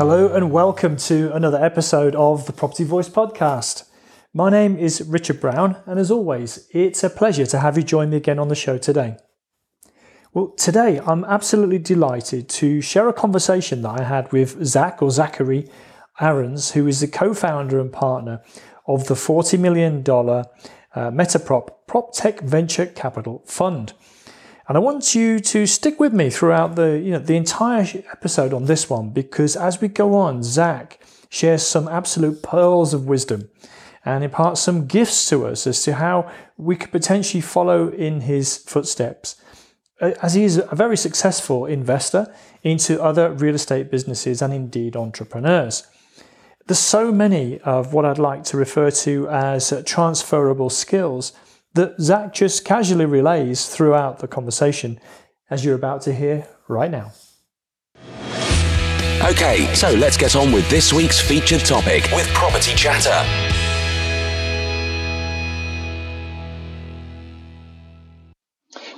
Hello and welcome to another episode of the Property Voice podcast. My name is Richard Brown, and as always, it's a pleasure to have you join me again on the show today. Well, today I'm absolutely delighted to share a conversation that I had with Zach or Zachary Aarons, who is the co founder and partner of the $40 million uh, Metaprop PropTech Venture Capital Fund. And I want you to stick with me throughout the, you know, the entire episode on this one because as we go on, Zach shares some absolute pearls of wisdom and imparts some gifts to us as to how we could potentially follow in his footsteps. As he is a very successful investor into other real estate businesses and indeed entrepreneurs. There's so many of what I'd like to refer to as transferable skills that Zach just casually relays throughout the conversation, as you're about to hear right now. Okay, so let's get on with this week's featured topic with Property Chatter.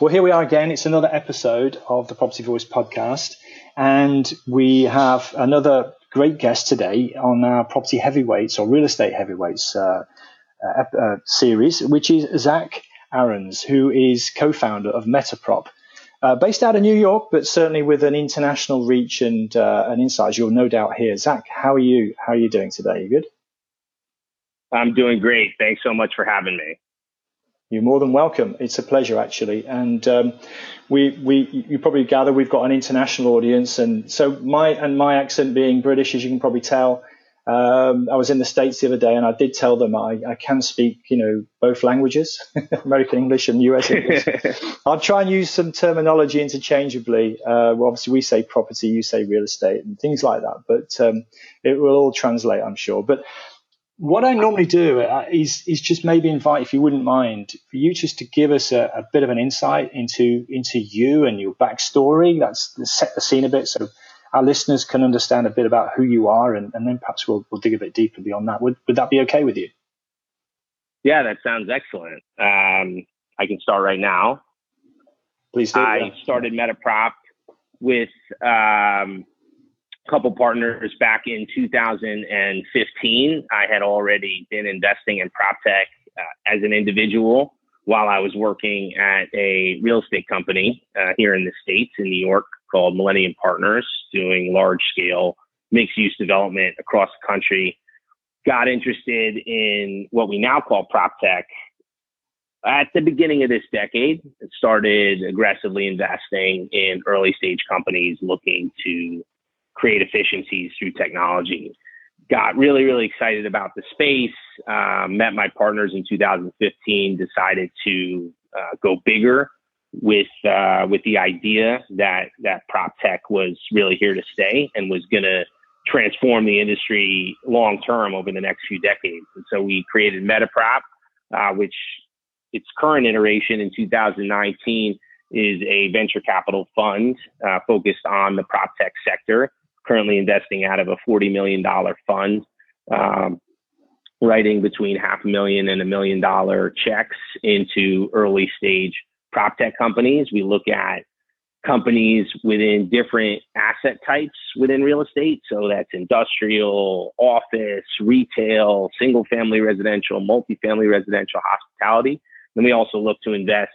Well, here we are again. It's another episode of the Property Voice podcast, and we have another great guest today on our property heavyweights or real estate heavyweights uh, uh, uh, series, which is Zach Aarons, who is co-founder of Metaprop. Uh, based out of New York, but certainly with an international reach and uh, an insight, you'll no doubt hear. Zach, how are you? How are you doing today? You good? I'm doing great. Thanks so much for having me. You're more than welcome. It's a pleasure, actually. And um, we, we, you probably gather we've got an international audience, and so my and my accent being British, as you can probably tell, um, I was in the States the other day and I did tell them I, I can speak, you know, both languages, American English and US English. I'll try and use some terminology interchangeably. Uh, well, obviously we say property, you say real estate and things like that, but um, it will all translate, I'm sure. But what I normally do uh, is, is just maybe invite, if you wouldn't mind, for you just to give us a, a bit of an insight into, into you and your backstory. That's set the scene a bit. So our listeners can understand a bit about who you are, and, and then perhaps we'll, we'll dig a bit deeper beyond that. Would, would that be okay with you? Yeah, that sounds excellent. Um, I can start right now. Please do. I yeah. started Metaprop with um, a couple partners back in 2015. I had already been investing in prop tech uh, as an individual while I was working at a real estate company uh, here in the States in New York called Millennium Partners, doing large scale mixed use development across the country. Got interested in what we now call prop tech at the beginning of this decade. Started aggressively investing in early stage companies looking to create efficiencies through technology. Got really, really excited about the space. Um, met my partners in 2015. Decided to uh, go bigger with uh, with the idea that that prop tech was really here to stay and was going to transform the industry long term over the next few decades. And so we created Metaprop, uh, which its current iteration in 2019 is a venture capital fund uh, focused on the prop tech sector. Currently investing out of a $40 million fund. Um, writing between half a million and a million dollar checks into early stage prop tech companies. We look at companies within different asset types within real estate. So that's industrial, office, retail, single family residential, multifamily residential, hospitality. Then we also look to invest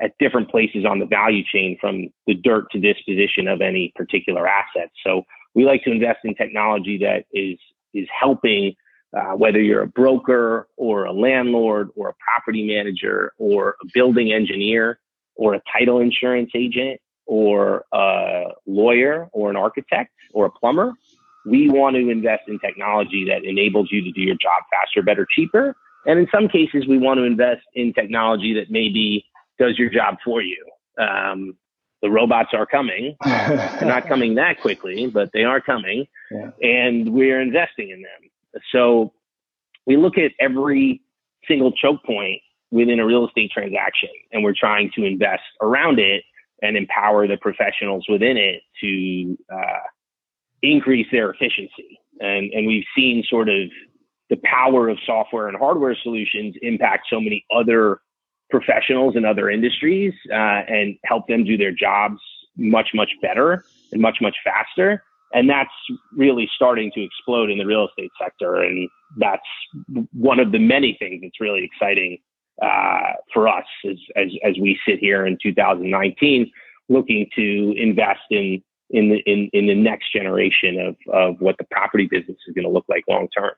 at different places on the value chain from the dirt to disposition of any particular asset. So we like to invest in technology that is is helping uh, whether you're a broker or a landlord or a property manager or a building engineer or a title insurance agent or a lawyer or an architect or a plumber. We want to invest in technology that enables you to do your job faster, better, cheaper. And in some cases, we want to invest in technology that maybe does your job for you. Um, the robots are coming. They're not coming that quickly, but they are coming. Yeah. And we're investing in them. So we look at every single choke point within a real estate transaction and we're trying to invest around it and empower the professionals within it to uh, increase their efficiency. And, and we've seen sort of the power of software and hardware solutions impact so many other professionals in other industries uh, and help them do their jobs much, much better and much, much faster. And that's really starting to explode in the real estate sector. And that's one of the many things that's really exciting uh, for us as, as, as we sit here in 2019, looking to invest in in the in, in the next generation of of what the property business is going to look like long term.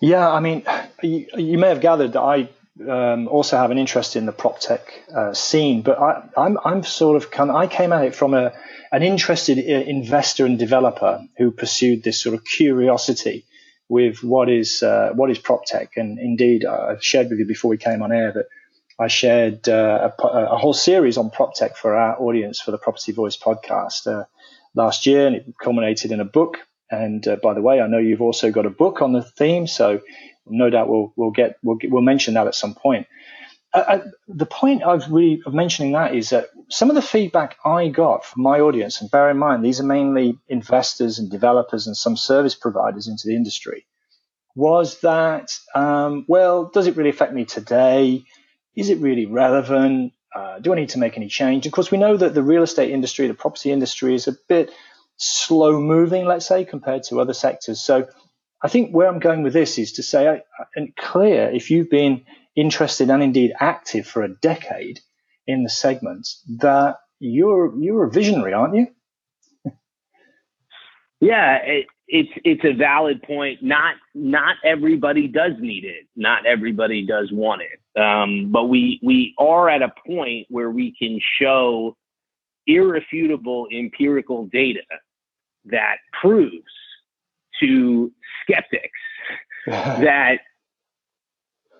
Yeah, I mean, you, you, may have gathered that I um, also have an interest in the prop tech uh, scene, but I, I'm I'm sort of come, I came at it from a an interested uh, investor and developer who pursued this sort of curiosity with what is uh, what is prop tech, and indeed I've shared with you before we came on air that I shared uh, a, a, whole series on prop tech for our audience for the Property Voice podcast uh, last year, and it culminated in a book. And uh, by the way, I know you've also got a book on the theme, so no doubt we'll we'll get we'll, we'll mention that at some point. Uh, uh, the point I've really of mentioning that is that some of the feedback I got from my audience, and bear in mind these are mainly investors and developers and some service providers into the industry, was that um, well, does it really affect me today? is it really relevant? Uh, do I need to make any change? Of course, we know that the real estate industry, the property industry is a bit slow moving, let's say, compared to other sectors. So I think where I'm going with this is to say, and clear, if you've been interested and indeed active for a decade in the segment, that you're you're a visionary, aren't you? yeah, it, it's it's a valid point. Not not everybody does need it. Not everybody does want it. Um, but we we are at a point where we can show irrefutable empirical data that proves to skeptics that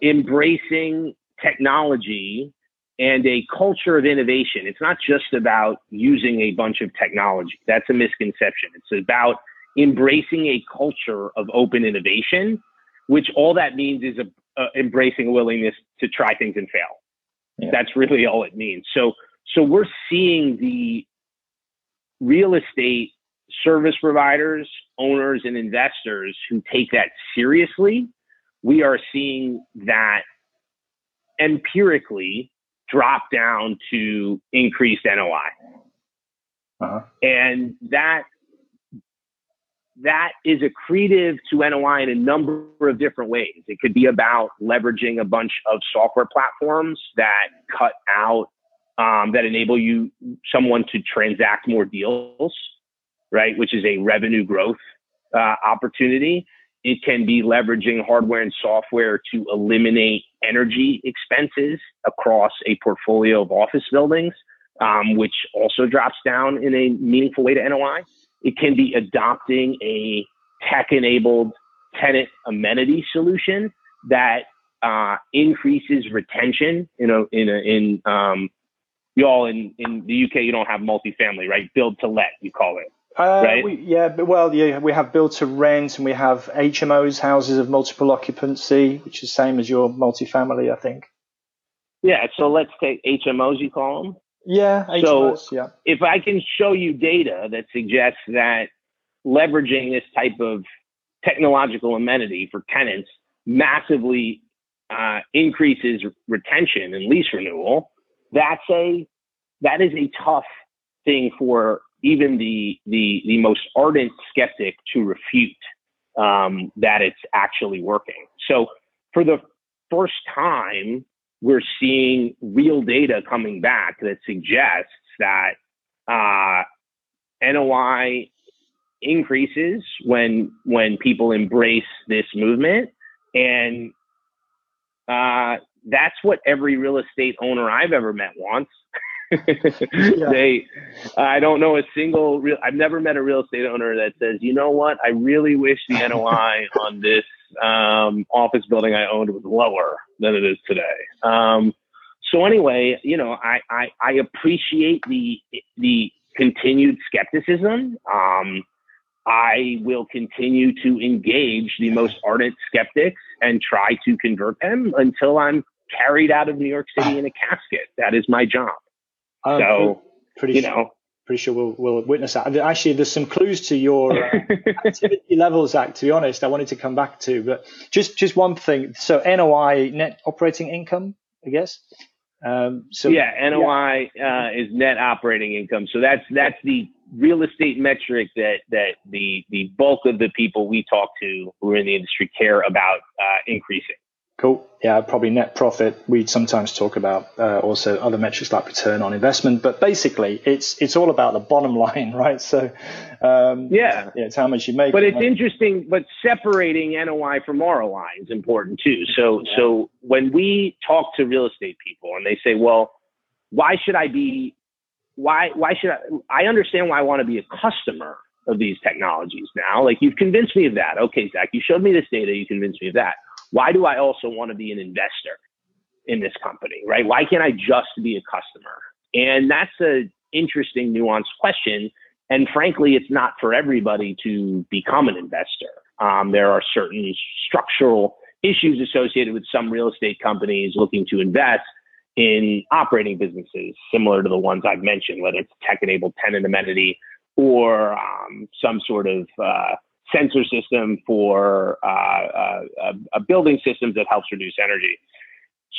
embracing technology and a culture of innovation. It's not just about using a bunch of technology. That's a misconception. It's about embracing a culture of open innovation, which all that means is a, a embracing a willingness to try things and fail. Yeah. That's really all it means. So, so we're seeing the real estate service providers, owners, and investors who take that seriously. We are seeing that empirically drop down to increased NOI. Uh-huh. And that that is accretive to NOI in a number of different ways. It could be about leveraging a bunch of software platforms that cut out, um, that enable you, someone to transact more deals, right? Which is a revenue growth uh, opportunity. It can be leveraging hardware and software to eliminate energy expenses across a portfolio of office buildings, um, which also drops down in a meaningful way to NOI. It can be adopting a tech enabled tenant amenity solution that uh, increases retention. You know, in a, in um, y'all in in the UK, you don't have multifamily, right? Build to let, you call it. Uh, right? We, yeah, but well, yeah, we have build to rent, and we have HMOs, houses of multiple occupancy, which is same as your multifamily, I think. Yeah, so let's take HMOs. You call them. Yeah. so yeah. if I can show you data that suggests that leveraging this type of technological amenity for tenants massively uh, increases retention and lease renewal, that's a that is a tough thing for even the the the most ardent skeptic to refute um, that it's actually working. So for the first time, we're seeing real data coming back that suggests that uh, NOI increases when when people embrace this movement, and uh, that's what every real estate owner I've ever met wants. yeah. They, I don't know a single real. I've never met a real estate owner that says, you know what, I really wish the NOI on this um, office building I owned was lower than it is today. Um, so anyway, you know, I, I, I appreciate the the continued skepticism. Um, I will continue to engage the most ardent skeptics and try to convert them until I'm carried out of New York City in a casket. That is my job. Um, so, pretty, you sure, know, pretty sure we'll, we'll witness that. Actually, there's some clues to your uh, activity levels, Zach. To be honest, I wanted to come back to, but just just one thing. So NOI, net operating income, I guess. Um, so yeah, NOI yeah. Uh, is net operating income. So that's that's the real estate metric that that the the bulk of the people we talk to who are in the industry care about uh, increasing. Cool. Yeah, probably net profit. We sometimes talk about uh, also other metrics like return on investment, but basically it's it's all about the bottom line, right? So um, yeah, yeah, it's how much you make. But it's interesting. But separating NOI from ROI is important too. So yeah. so when we talk to real estate people and they say, well, why should I be? Why why should I? I understand why I want to be a customer of these technologies now. Like you've convinced me of that. Okay, Zach, you showed me this data. You convinced me of that why do I also want to be an investor in this company, right? Why can't I just be a customer? And that's an interesting, nuanced question. And frankly, it's not for everybody to become an investor. Um, there are certain structural issues associated with some real estate companies looking to invest in operating businesses similar to the ones I've mentioned, whether it's tech enabled tenant amenity or um, some sort of uh, sensor system for uh, uh, uh, building systems that helps reduce energy.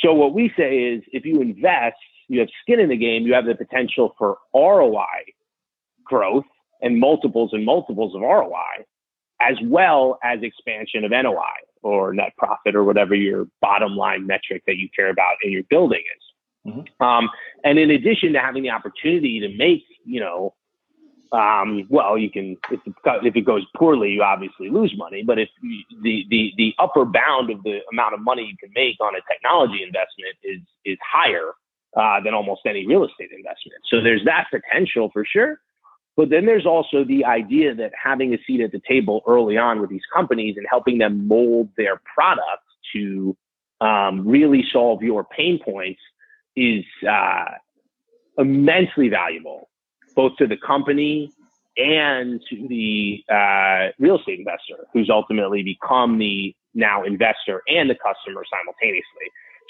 So what we say is if you invest, you have skin in the game, you have the potential for ROI growth and multiples and multiples of ROI, as well as expansion of NOI or net profit or whatever your bottom line metric that you care about in your building is. Mm-hmm. Um, and in addition to having the opportunity to make, you know, um, well, you can if it, if it goes poorly, you obviously lose money. But if the the the upper bound of the amount of money you can make on a technology investment is is higher uh, than almost any real estate investment, so there's that potential for sure. But then there's also the idea that having a seat at the table early on with these companies and helping them mold their product to um, really solve your pain points is uh, immensely valuable both to the company and to the uh, real estate investor who's ultimately become the now investor and the customer simultaneously.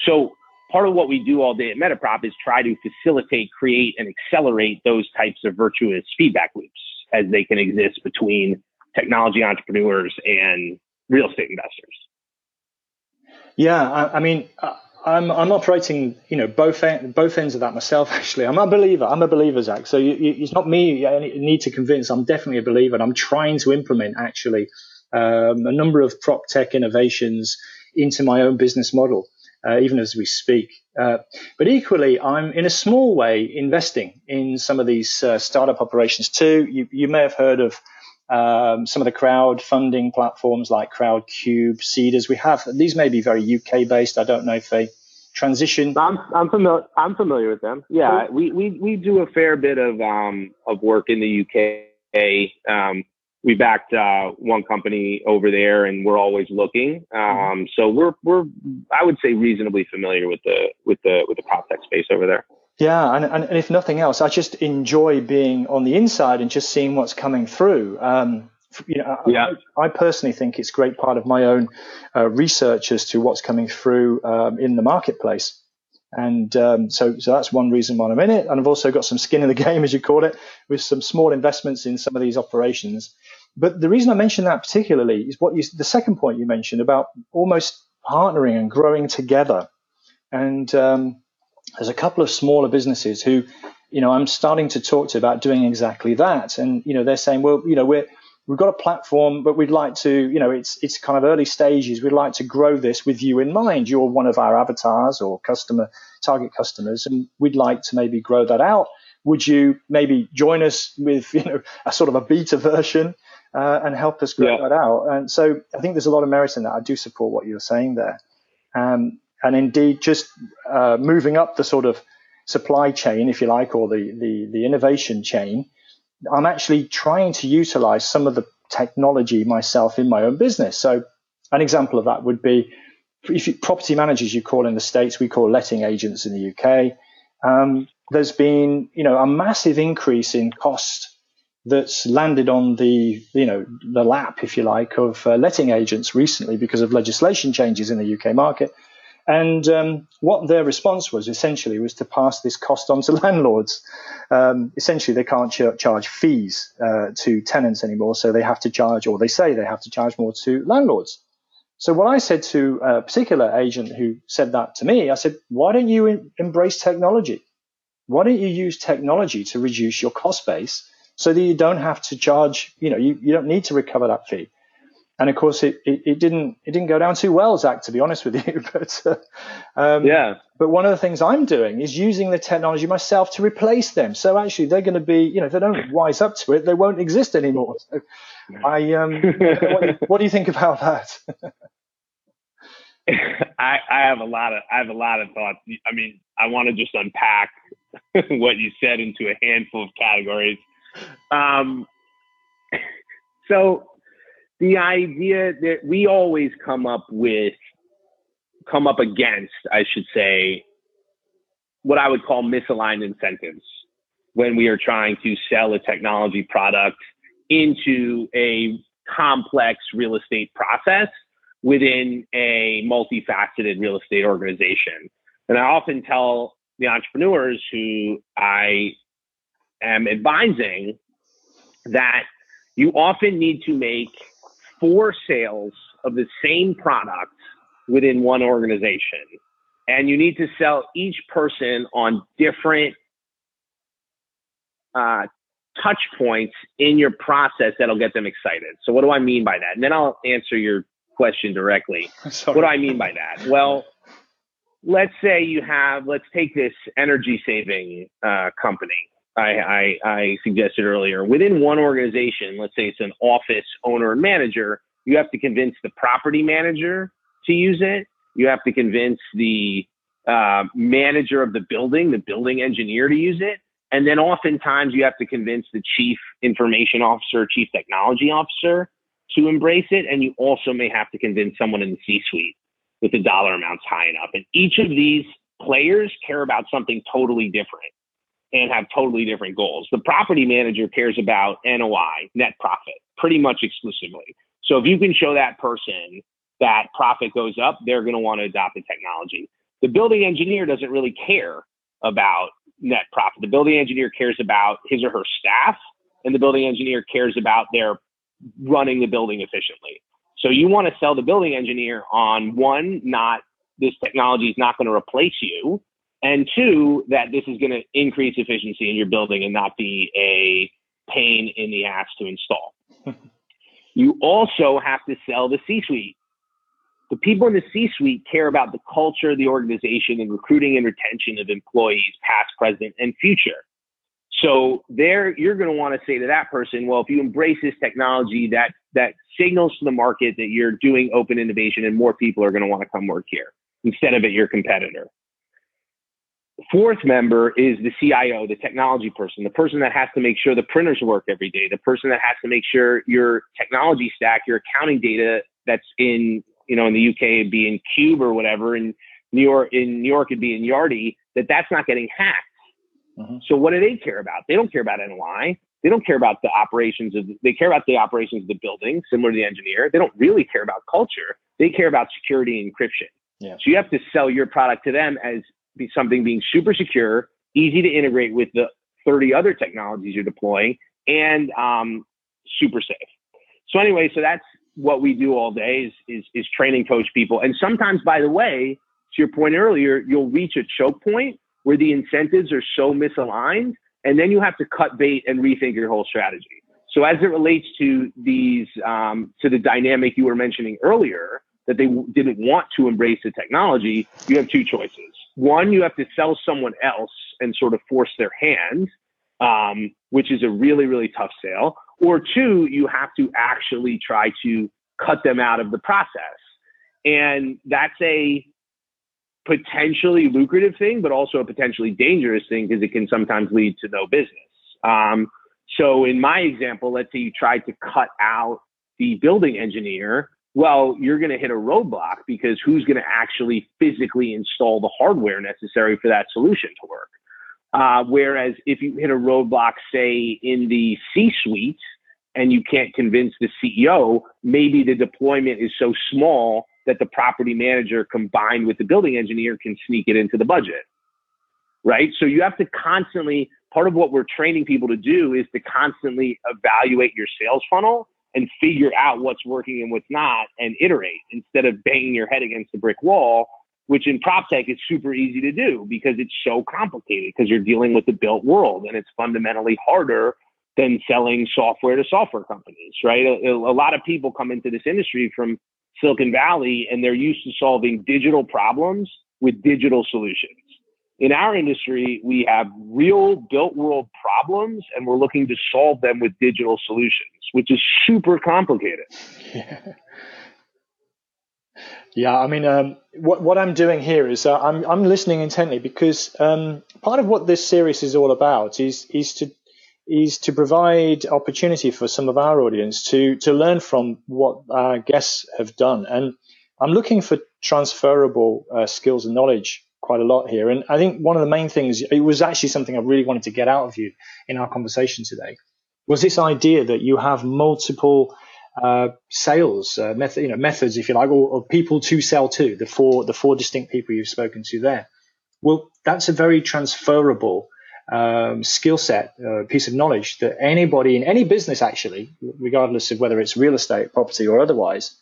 So part of what we do all day at Metaprop is try to facilitate, create, and accelerate those types of virtuous feedback loops as they can exist between technology entrepreneurs and real estate investors. Yeah, I, I mean, uh, I'm I'm operating, you know, both both ends of that myself. Actually, I'm a believer. I'm a believer, Zach. So you, you, it's not me you need to convince. I'm definitely a believer, and I'm trying to implement actually um, a number of prop tech innovations into my own business model, uh, even as we speak. Uh, but equally, I'm in a small way investing in some of these uh, startup operations too. You, you may have heard of um, some of the crowdfunding platforms like Crowdcube, Seedrs. We have these may be very UK based. I don't know if they transition. I'm I'm familiar. I'm familiar with them. Yeah, cool. we, we we do a fair bit of um of work in the UK. Um, we backed uh, one company over there, and we're always looking. Um, mm-hmm. so we're we're I would say reasonably familiar with the with the with the prop tech space over there. Yeah, and, and, if nothing else, I just enjoy being on the inside and just seeing what's coming through. Um, you know, yeah. I, I, personally think it's a great part of my own uh, research as to what's coming through um, in the marketplace. And um, so, so that's one reason why I'm in it. And I've also got some skin in the game, as you call it, with some small investments in some of these operations. But the reason I mention that particularly is what you, the second point you mentioned about almost partnering and growing together. And um, there's a couple of smaller businesses who, you know, I'm starting to talk to about doing exactly that. And, you know, they're saying, well, you know, we're, we've got a platform, but we'd like to, you know, it's, it's kind of early stages. We'd like to grow this with you in mind. You're one of our avatars or customer, target customers, and we'd like to maybe grow that out. Would you maybe join us with, you know, a sort of a beta version? Uh, and help us grow yeah. that out. And so I think there's a lot of merit in that. I do support what you're saying there. Um, and indeed just uh, moving up the sort of supply chain, if you like, or the, the, the innovation chain, I'm actually trying to utilize some of the technology myself in my own business. So an example of that would be if you, property managers you call in the States, we call letting agents in the UK. Um, there's been, you know, a massive increase in cost that's landed on the you know the lap, if you like, of uh, letting agents recently because of legislation changes in the UK market. And um, what their response was essentially was to pass this cost on to landlords. Um, essentially, they can't ch- charge fees uh, to tenants anymore, so they have to charge, or they say they have to charge more to landlords. So what I said to a particular agent who said that to me, I said, why don't you embrace technology? Why don't you use technology to reduce your cost base so that you don't have to charge, you know, you, you don't need to recover that fee and of course it, it, it, didn't it didn't go down too well zach to be honest with you. But uh, um, yeah. but one of the things i'm doing is using the technology myself to replace them. So actually they're going to be you know if they don't wise up to it they won't exist anymore. So i um what, what, do you think about that? I, I have a lot of I have a lot of thoughts. I mean, I want to just unpack what you said into a handful of categories. Um, so the idea that we always come up with, come up against, I should say, what I would call misaligned incentives when we are trying to sell a technology product into a complex real estate process within a multifaceted real estate organization. And I often tell the entrepreneurs who I am advising that you often need to make four sales of the same product within one organization. And you need to sell each person on different uh, touch points in your process that'll get them excited. So, what do I mean by that? And then I'll answer your question directly. what do I mean by that? Well, let's say you have, let's take this energy saving uh, company. I, I, I suggested earlier. Within one organization, let's say it's an office owner and manager, you have to convince the property manager to use it. You have to convince the uh, manager of the building, the building engineer to use it. And then oftentimes you have to convince the chief information officer, chief technology officer to embrace it. And you also may have to convince someone in the C suite with the dollar amounts high enough. And each of these players care about something totally different and have totally different goals. The property manager cares about NOI, net profit, pretty much exclusively. So if you can show that person that profit goes up, they're going to want to adopt the technology. The building engineer doesn't really care about net profit. The building engineer cares about his or her staff, and the building engineer cares about their running the building efficiently. So you want to sell the building engineer on one, not this technology is not going to replace you and two, that this is going to increase efficiency in your building and not be a pain in the ass to install. you also have to sell the C suite. The people in the C suite care about the culture of the organization and recruiting and retention of employees, past, present, and future. So there, you're going to want to say to that person, well, if you embrace this technology, that that signals to the market that you're doing open innovation, and more people are going to want to come work here instead of at your competitor fourth member is the CIO, the technology person, the person that has to make sure the printers work every day, the person that has to make sure your technology stack, your accounting data that's in, you know, in the UK it'd be in Cube or whatever, in New York, in New York it'd be in Yardi, that that's not getting hacked. Mm-hmm. So what do they care about? They don't care about NOI. They don't care about the operations of, they care about the operations of the building, similar to the engineer. They don't really care about culture. They care about security and encryption. Yeah. So you have to sell your product to them as something being super secure, easy to integrate with the 30 other technologies you're deploying, and um, super safe. So anyway, so that's what we do all day is, is is training coach people. And sometimes, by the way, to your point earlier, you'll reach a choke point where the incentives are so misaligned, and then you have to cut bait and rethink your whole strategy. So as it relates to these um, to the dynamic you were mentioning earlier, that they didn't want to embrace the technology, you have two choices one, you have to sell someone else and sort of force their hand, um, which is a really, really tough sale. Or two, you have to actually try to cut them out of the process. And that's a potentially lucrative thing, but also a potentially dangerous thing because it can sometimes lead to no business. Um, so in my example, let's say you tried to cut out the building engineer well, you're going to hit a roadblock because who's going to actually physically install the hardware necessary for that solution to work? Uh, whereas if you hit a roadblock, say in the C-suite, and you can't convince the CEO, maybe the deployment is so small that the property manager combined with the building engineer can sneak it into the budget. Right. So you have to constantly, part of what we're training people to do is to constantly evaluate your sales funnel and figure out what's working and what's not and iterate instead of banging your head against the brick wall, which in prop tech is super easy to do because it's so complicated because you're dealing with the built world and it's fundamentally harder than selling software to software companies, right? A, a, lot of people come into this industry from Silicon Valley and they're used to solving digital problems with digital solutions. In our industry, we have real built world problems and we're looking to solve them with digital solutions, which is super complicated. Yeah. Yeah, I mean, um, what what I'm doing here is uh, I'm I'm listening intently because um, part of what this series is all about is is to is to provide opportunity for some of our audience to to learn from what our guests have done. And I'm looking for transferable uh, skills and knowledge quite a lot here. And I think one of the main things it was actually something I really wanted to get out of you in our conversation today was this idea that you have multiple uh, sales uh, method, you know, methods, if you like, or, or, people to sell to the four the four distinct people you've spoken to there. Well, that's a very transferable um, skill set, uh, piece of knowledge that anybody in any business, actually, regardless of whether it's real estate, property, or otherwise,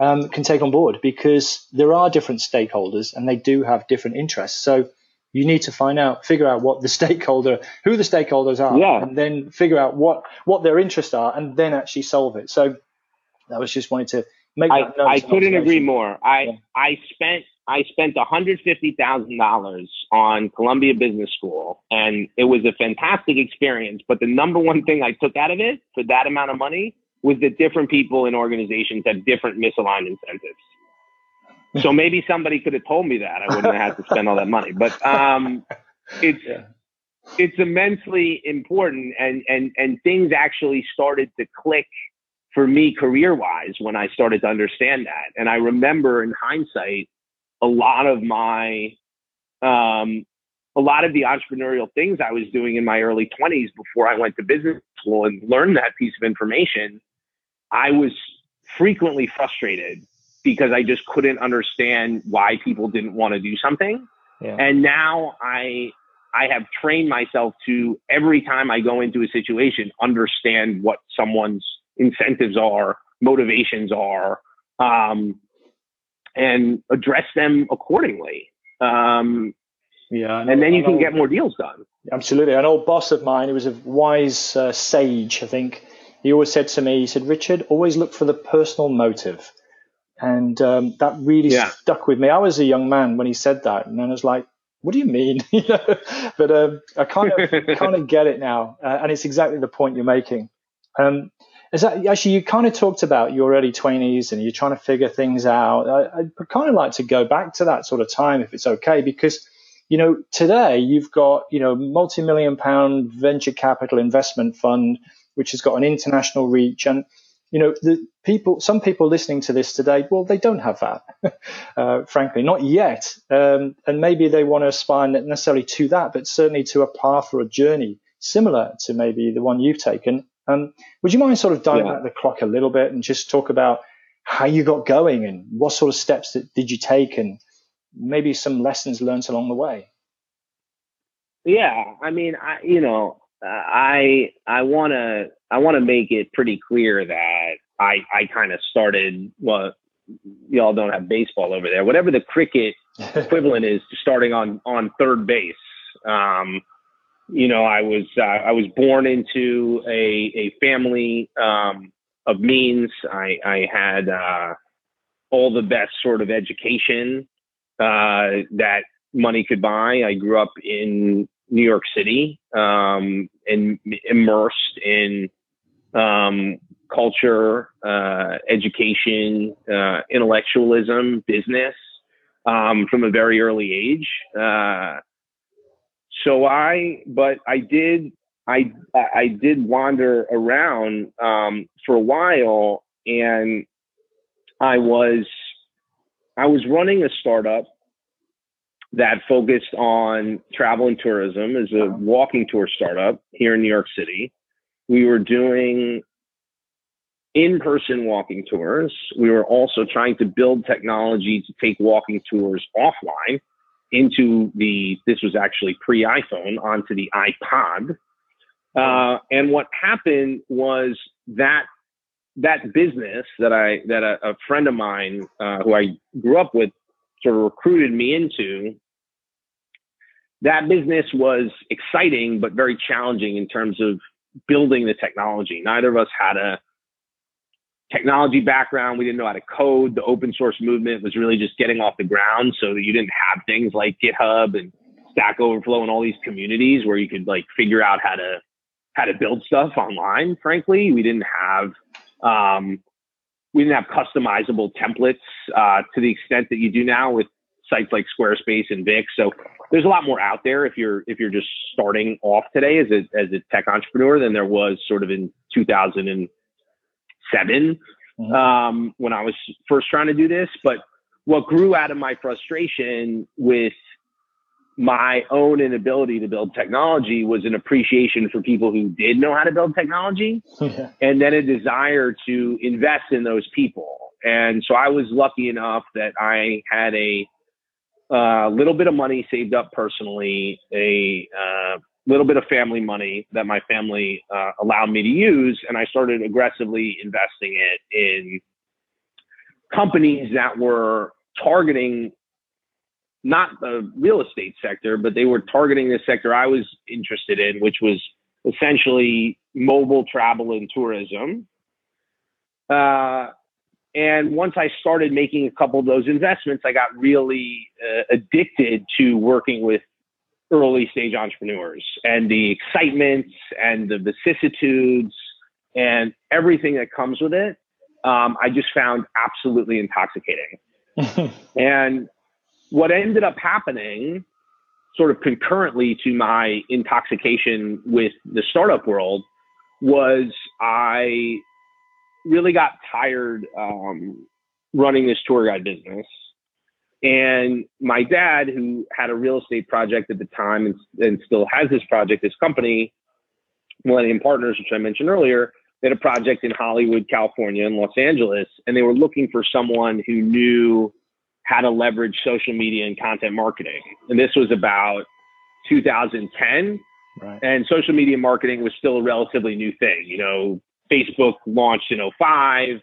um, can take on board because there are different stakeholders and they do have different interests. So you need to find out, figure out what the stakeholder, who the stakeholders are, yeah. and then figure out what what their interests are, and then actually solve it. So I was just wanting to make. I, I couldn't agree more. I yeah. I spent I spent $150,000 on Columbia Business School and it was a fantastic experience. But the number one thing I took out of it for that amount of money was that different people in organizations have different misaligned incentives. So maybe somebody could have told me that. I wouldn't have had to spend all that money. But um, it's yeah. it's immensely important and, and, and things actually started to click for me career wise when I started to understand that. And I remember in hindsight, a lot of my um, a lot of the entrepreneurial things I was doing in my early 20s before I went to business school and learned that piece of information, I was frequently frustrated because I just couldn't understand why people didn't want to do something. Yeah. And now I I have trained myself to every time I go into a situation understand what someone's incentives are, motivations are, um, and address them accordingly. Um, yeah, and then you can get more deals done. Absolutely. An old boss of mine, he was a wise uh, sage, I think. He always said to me, he said, Richard, always look for the personal motive. And um, that really yeah. stuck with me. I was a young man when he said that, and then I was like, "What do you mean?" you know, but um, I kind of kind of get it now, uh, and it's exactly the point you're making. Um, is that actually you kind of talked about your early 20s and you're trying to figure things out I, would kind of like to go back to that sort of time if it's okay because you know today you've got you know multi-million pound venture capital investment fund which has got an international reach and you know the people some people listening to this today well they don't have that uh, frankly not yet um, and maybe they want to aspire not necessarily to that but certainly to a path or a journey similar to maybe the one you've taken um, would you mind sort of diving yeah. back the clock a little bit and just talk about how you got going and what sort of steps that did you take and maybe some lessons learned along the way? Yeah, I mean, I you know, I I want to I want to make it pretty clear that I I kind of started well y'all don't have baseball over there whatever the cricket equivalent is to starting on on third base um, you know, I was uh, I was born into a a family um, of means. I I had uh, all the best sort of education uh, that money could buy. I grew up in New York City um, and immersed in um, culture, uh, education, uh, intellectualism, business um, from a very early age. Uh, so I, but I did, I, I did wander around um, for a while, and I was, I was running a startup that focused on travel and tourism as a walking tour startup here in New York City. We were doing in person walking tours. We were also trying to build technology to take walking tours offline into the, this was actually pre iPhone, onto the iPod. Uh, and what happened was that that business that I that a, a friend of mine uh, who I grew up with sort of recruited me into. That business was exciting but very challenging in terms of building the technology. Neither of us had a technology background. We didn't know how to code. The open source movement was really just getting off the ground so that you didn't have things like GitHub and Stack Overflow and all these communities where you could like figure out how to how to build stuff online. Frankly, we didn't have um, we didn't have customizable templates uh, to the extent that you do now with sites like Squarespace and Wix. So there's a lot more out there if you're if you're just starting off today as a as a tech entrepreneur than there was sort of in 2007 mm-hmm. um, when I was first trying to do this. But what grew out of my frustration with my own inability to build technology was an appreciation for people who did know how to build technology yeah. and then a desire to invest in those people. And so I was lucky enough that I had a uh, little bit of money saved up personally, a uh, little bit of family money that my family uh, allowed me to use. And I started aggressively investing it in companies that were targeting not the real estate sector, but they were targeting the sector I was interested in, which was essentially mobile travel and tourism. Uh, and once I started making a couple of those investments, I got really uh, addicted to working with early stage entrepreneurs and the excitement and the vicissitudes and everything that comes with it. Um, I just found absolutely intoxicating. and what ended up happening sort of concurrently to my intoxication with the startup world was I really got tired um, running this tour guide business. And my dad, who had a real estate project at the time and, and still has this project, this company, Millennium Partners, which I mentioned earlier, they had a project in Hollywood, California, and Los Angeles, and they were looking for someone who knew how to leverage social media and content marketing. And this was about 2010. Right. And social media marketing was still a relatively new thing. You know, Facebook launched in 05,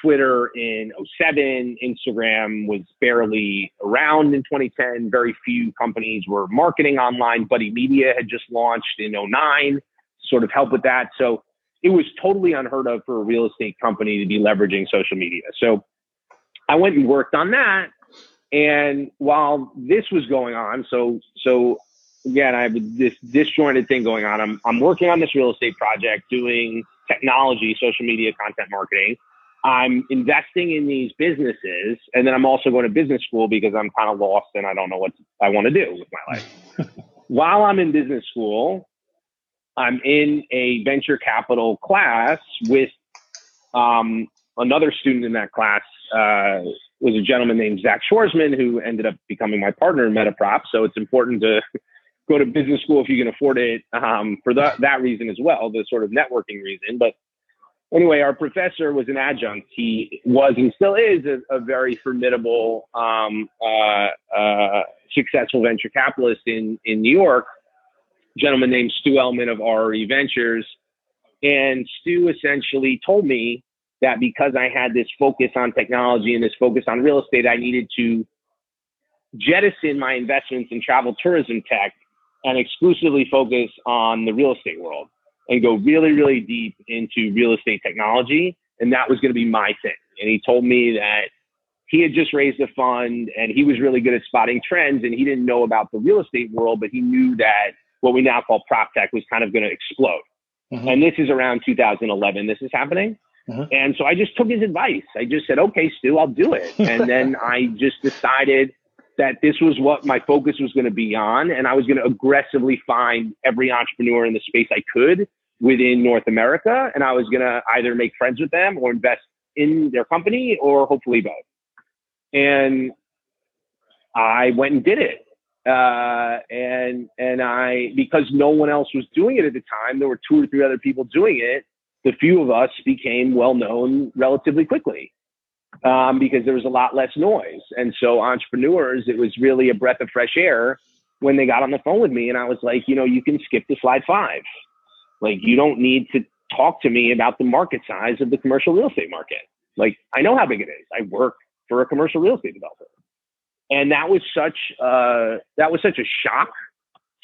Twitter in 07, Instagram was barely around in 2010. Very few companies were marketing online. Buddy Media had just launched in 09, sort of help with that. So it was totally unheard of for a real estate company to be leveraging social media. So I went and worked on that. And while this was going on, so so again, I have this disjointed thing going on. I'm I'm working on this real estate project, doing technology, social media, content marketing. I'm investing in these businesses, and then I'm also going to business school because I'm kind of lost and I don't know what I want to do with my life. While I'm in business school, I'm in a venture capital class with um, another student in that class uh, was a gentleman named Zach Schwarzman who ended up becoming my partner in Metaprop. So it's important to go to business school if you can afford it um, for that, that reason as well, the sort of networking reason. But anyway, our professor was an adjunct. He was and still is a, a very formidable, um, uh, uh, successful venture capitalist in, in New York, gentleman named Stu Ellman of RRE Ventures. And Stu essentially told me that because I had this focus on technology and this focus on real estate, I needed to jettison my investments in travel tourism tech and exclusively focus on the real estate world and go really, really deep into real estate technology. And that was going to be my thing. And he told me that he had just raised a fund and he was really good at spotting trends and he didn't know about the real estate world, but he knew that what we now call prop tech was kind of going to explode. Mm-hmm. And this is around 2011. This is happening. Uh-huh. And so I just took his advice. I just said, okay, Stu, I'll do it. and then I just decided that this was what my focus was going to be on. And I was going to aggressively find every entrepreneur in the space I could within North America. And I was going to either make friends with them or invest in their company or hopefully both. And I went and did it. Uh, and and I because no one else was doing it at the time, there were two or three other people doing it. The few of us became well known relatively quickly um, because there was a lot less noise. And so entrepreneurs, it was really a breath of fresh air when they got on the phone with me, and I was like, you know, you can skip to slide five. Like you don't need to talk to me about the market size of the commercial real estate market. Like I know how big it is. I work for a commercial real estate developer and that was such uh, that was such a shock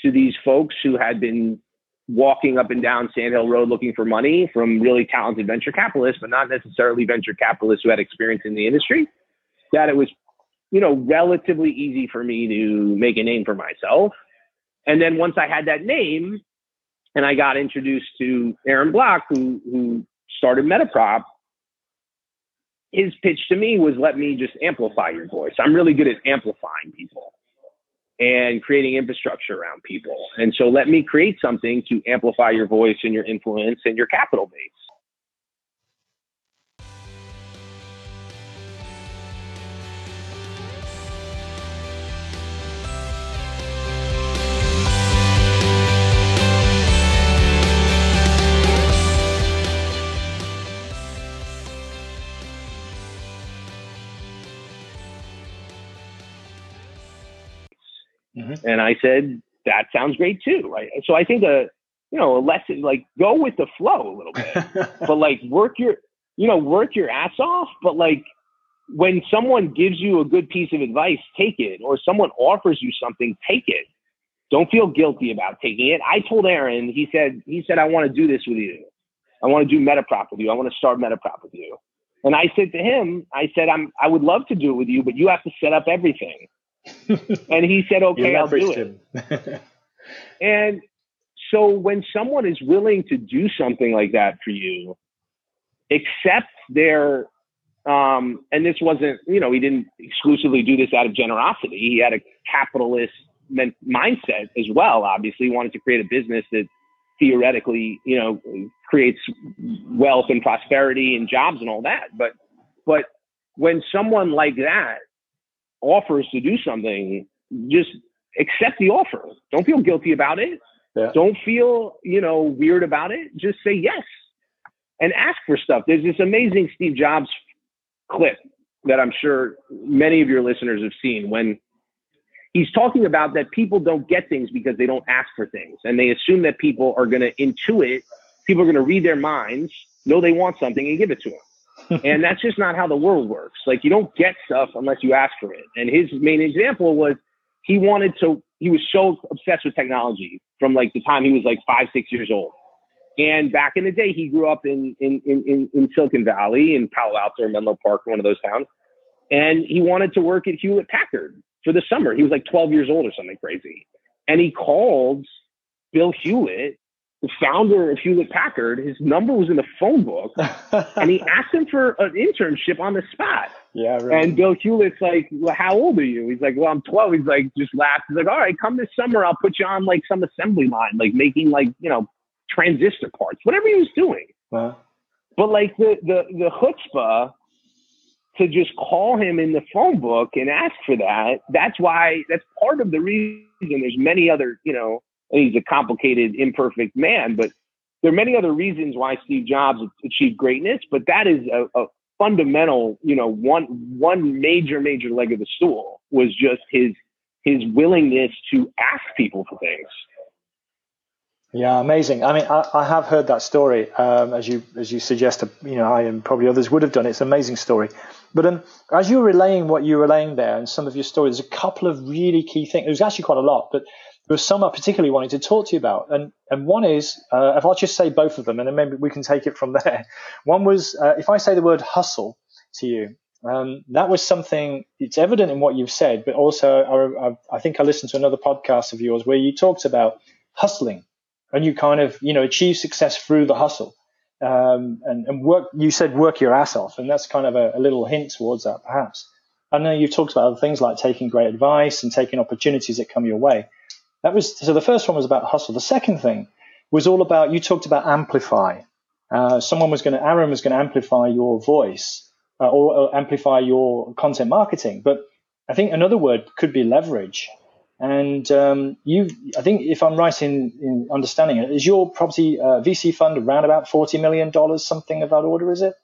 to these folks who had been walking up and down Sandhill Road looking for money from really talented venture capitalists, but not necessarily venture capitalists who had experience in the industry. That it was, you know, relatively easy for me to make a name for myself. And then once I had that name, and I got introduced to Aaron Block, who who started Metaprop, his pitch to me was let me just amplify your voice. I'm really good at amplifying people and creating infrastructure around people. And so let me create something to amplify your voice and your influence and your capital base. And I said, that sounds great too. Right. So I think a, you know, a lesson, like go with the flow a little bit, but like work your, you know, work your ass off. But like when someone gives you a good piece of advice, take it. Or someone offers you something, take it. Don't feel guilty about taking it. I told Aaron, he said, he said, I want to do this with you. I want to do Metaprop with you. I want to start Metaprop with you. And I said to him, I said, I'm, I would love to do it with you, but you have to set up everything. And he said, okay, I'll do it. and so when someone is willing to do something like that for you, accept their, um, and this wasn't, you know, he didn't exclusively do this out of generosity. He had a capitalist mindset as well. Obviously, he wanted to create a business that theoretically, you know, creates wealth and prosperity and jobs and all that. But, but when someone like that offers to do something, just accept the offer. Don't feel guilty about it. Yeah. Don't feel, you know, weird about it. Just say yes and ask for stuff. There's this amazing Steve Jobs clip that I'm sure many of your listeners have seen when he's talking about that people don't get things because they don't ask for things and they assume that people are going to intuit, people are going to read their minds, know they want something and give it to them and that's just not how the world works. Like you don't get stuff unless you ask for it. And his main example was he wanted to, he was so obsessed with technology from like the time he was like five, six years old. And back in the day, he grew up in, in, in, in Silicon Valley in Palo Alto or Menlo Park, one of those towns. And he wanted to work at Hewlett Packard for the summer. He was like 12 years old or something crazy. And he called Bill Hewlett the founder of Hewlett Packard, his number was in the phone book, and he asked him for an internship on the spot. Yeah, right. And Bill Hewlett's like, "Well, how old are you?" He's like, "Well, I'm 12." He's like, just laughed. He's like, "All right, come this summer, I'll put you on like some assembly line, like making like you know transistor parts, whatever he was doing." Uh-huh. But like the the the chutzpah to just call him in the phone book and ask for that. That's why. That's part of the reason. There's many other, you know, he's a complicated, imperfect man, but there are many other reasons why Steve Jobs achieved greatness, but that is a, a fundamental, you know, one one major, major leg of the stool was just his his willingness to ask people for things. Yeah, amazing. I mean, I, I have heard that story, um, as you as you suggest. You know, I and probably others would have done. It's an amazing story. But um, as you were relaying what you were relaying there and some of your stories, there's a couple of really key things. Was actually quite a lot, but there was some I particularly wanted to talk to you about. And, and one is, uh, if I'll just say both of them and then maybe we can take it from there. One was, uh, if I say the word hustle to you, um, that was something, it's evident in what you've said, but also I, I think I listened to another podcast of yours where you talked about hustling and you kind of, you know, achieve success through the hustle. Um, and, and work, you said work your ass off. And that's kind of a, a little hint towards that, perhaps. I know you've talked about other things like taking great advice and taking opportunities that come your way. That was so. The first one was about hustle. The second thing was all about you talked about amplify. Uh, someone was going to Aaron was going to amplify your voice uh, or, or, amplify your content marketing. But I think another word could be leverage. And um, you, I think, if I'm right in, in understanding it, is your property uh, VC fund around about forty million dollars, something of that order? Is it?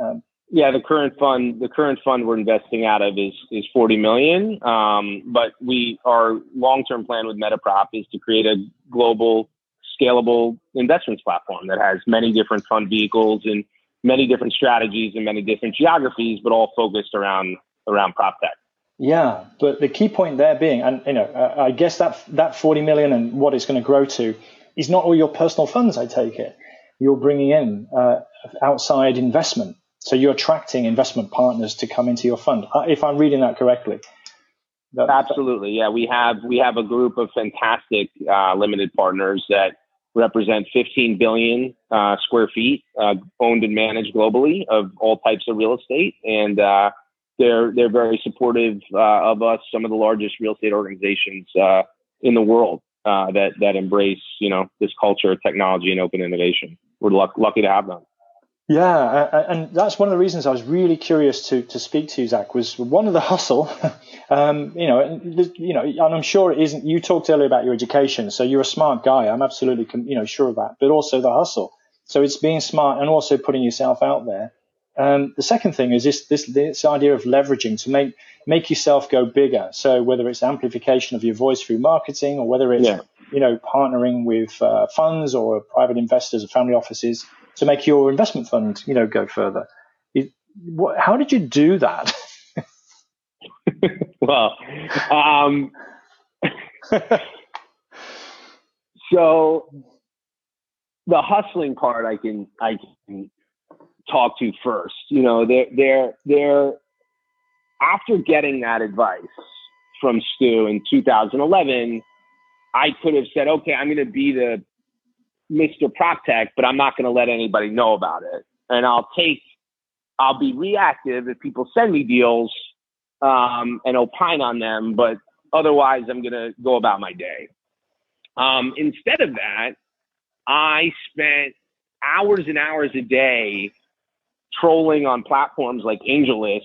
Um, yeah, the current fund, the current fund we're investing out of is is 40 million. Um, but we our long term plan with Metaprop is to create a global, scalable investments platform that has many different fund vehicles and many different strategies and many different geographies, but all focused around around prop tech. Yeah, but the key point there being, and you know, I guess that that 40 million and what it's going to grow to is not all your personal funds. I take it you're bringing in uh, outside investment so you're attracting investment partners to come into your fund, uh, if I'm reading that correctly. Absolutely, yeah. We have we have a group of fantastic uh, limited partners that represent 15 billion uh, square feet uh, owned and managed globally of all types of real estate, and uh, they're they're very supportive uh, of us. Some of the largest real estate organizations in the world that that embrace you know this culture of technology and open innovation. We're luck, lucky to have them. Yeah, and that's one of the reasons I was really curious to to speak to you, Zach. Was one of the hustle, um, you know, and, you know, and I'm sure it isn't. You talked earlier about your education, so you're a smart guy. I'm absolutely, you know, sure of that. But also the hustle. So it's being smart and also putting yourself out there. Um, the second thing is this, this this idea of leveraging to make make yourself go bigger. So whether it's amplification of your voice through marketing, or whether it's yeah. you know partnering with uh, funds or private investors or family offices to make your investment fund, you know, go further. It, what, how did you do that? well, um, so the hustling part, I can I can talk to first. You know, they're they're they're after getting that advice from Stu in 2011, I could have said, okay, I'm going to be the Mr. PropTech, but I'm not going to let anybody know about it. And I'll take, I'll be reactive if people send me deals um, and opine on them, but otherwise I'm going to go about my day. Um, instead of that, I spent hours and hours a day trolling on platforms like AngelList,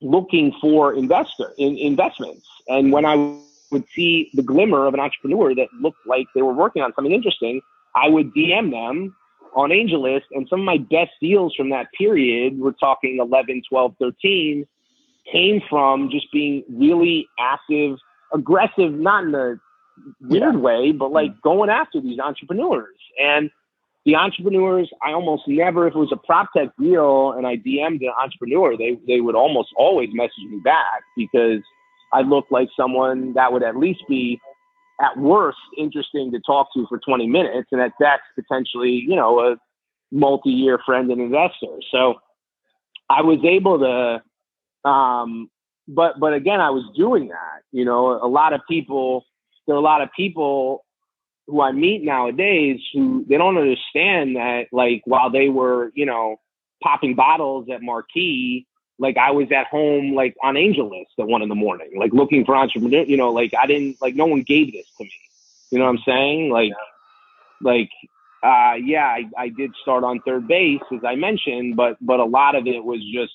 looking for investor in investments. And when I would see the glimmer of an entrepreneur that looked like they were working on something interesting, I would DM them on AngelList. And some of my best deals from that period, we're talking 11, 12, 13, came from just being really active, aggressive, not in a weird yeah. way, but like mm. going after these entrepreneurs. And the entrepreneurs, I almost never, if it was a prop tech deal and I DM'd an entrepreneur, they, they would almost always message me back because I looked like someone that would at least be at worst interesting to talk to for 20 minutes and at best potentially, you know, a multi-year friend and investor. So I was able to, um, but, but again, I was doing that, you know, a lot of people, there are a lot of people who I meet nowadays who they don't understand that like while they were, you know, popping bottles at Marquee, like I was at home, like on AngelList at one in the morning, like looking for entrepreneur. You know, like I didn't, like no one gave this to me. You know what I'm saying? Like, yeah. like, uh, yeah, I, I did start on third base as I mentioned, but but a lot of it was just,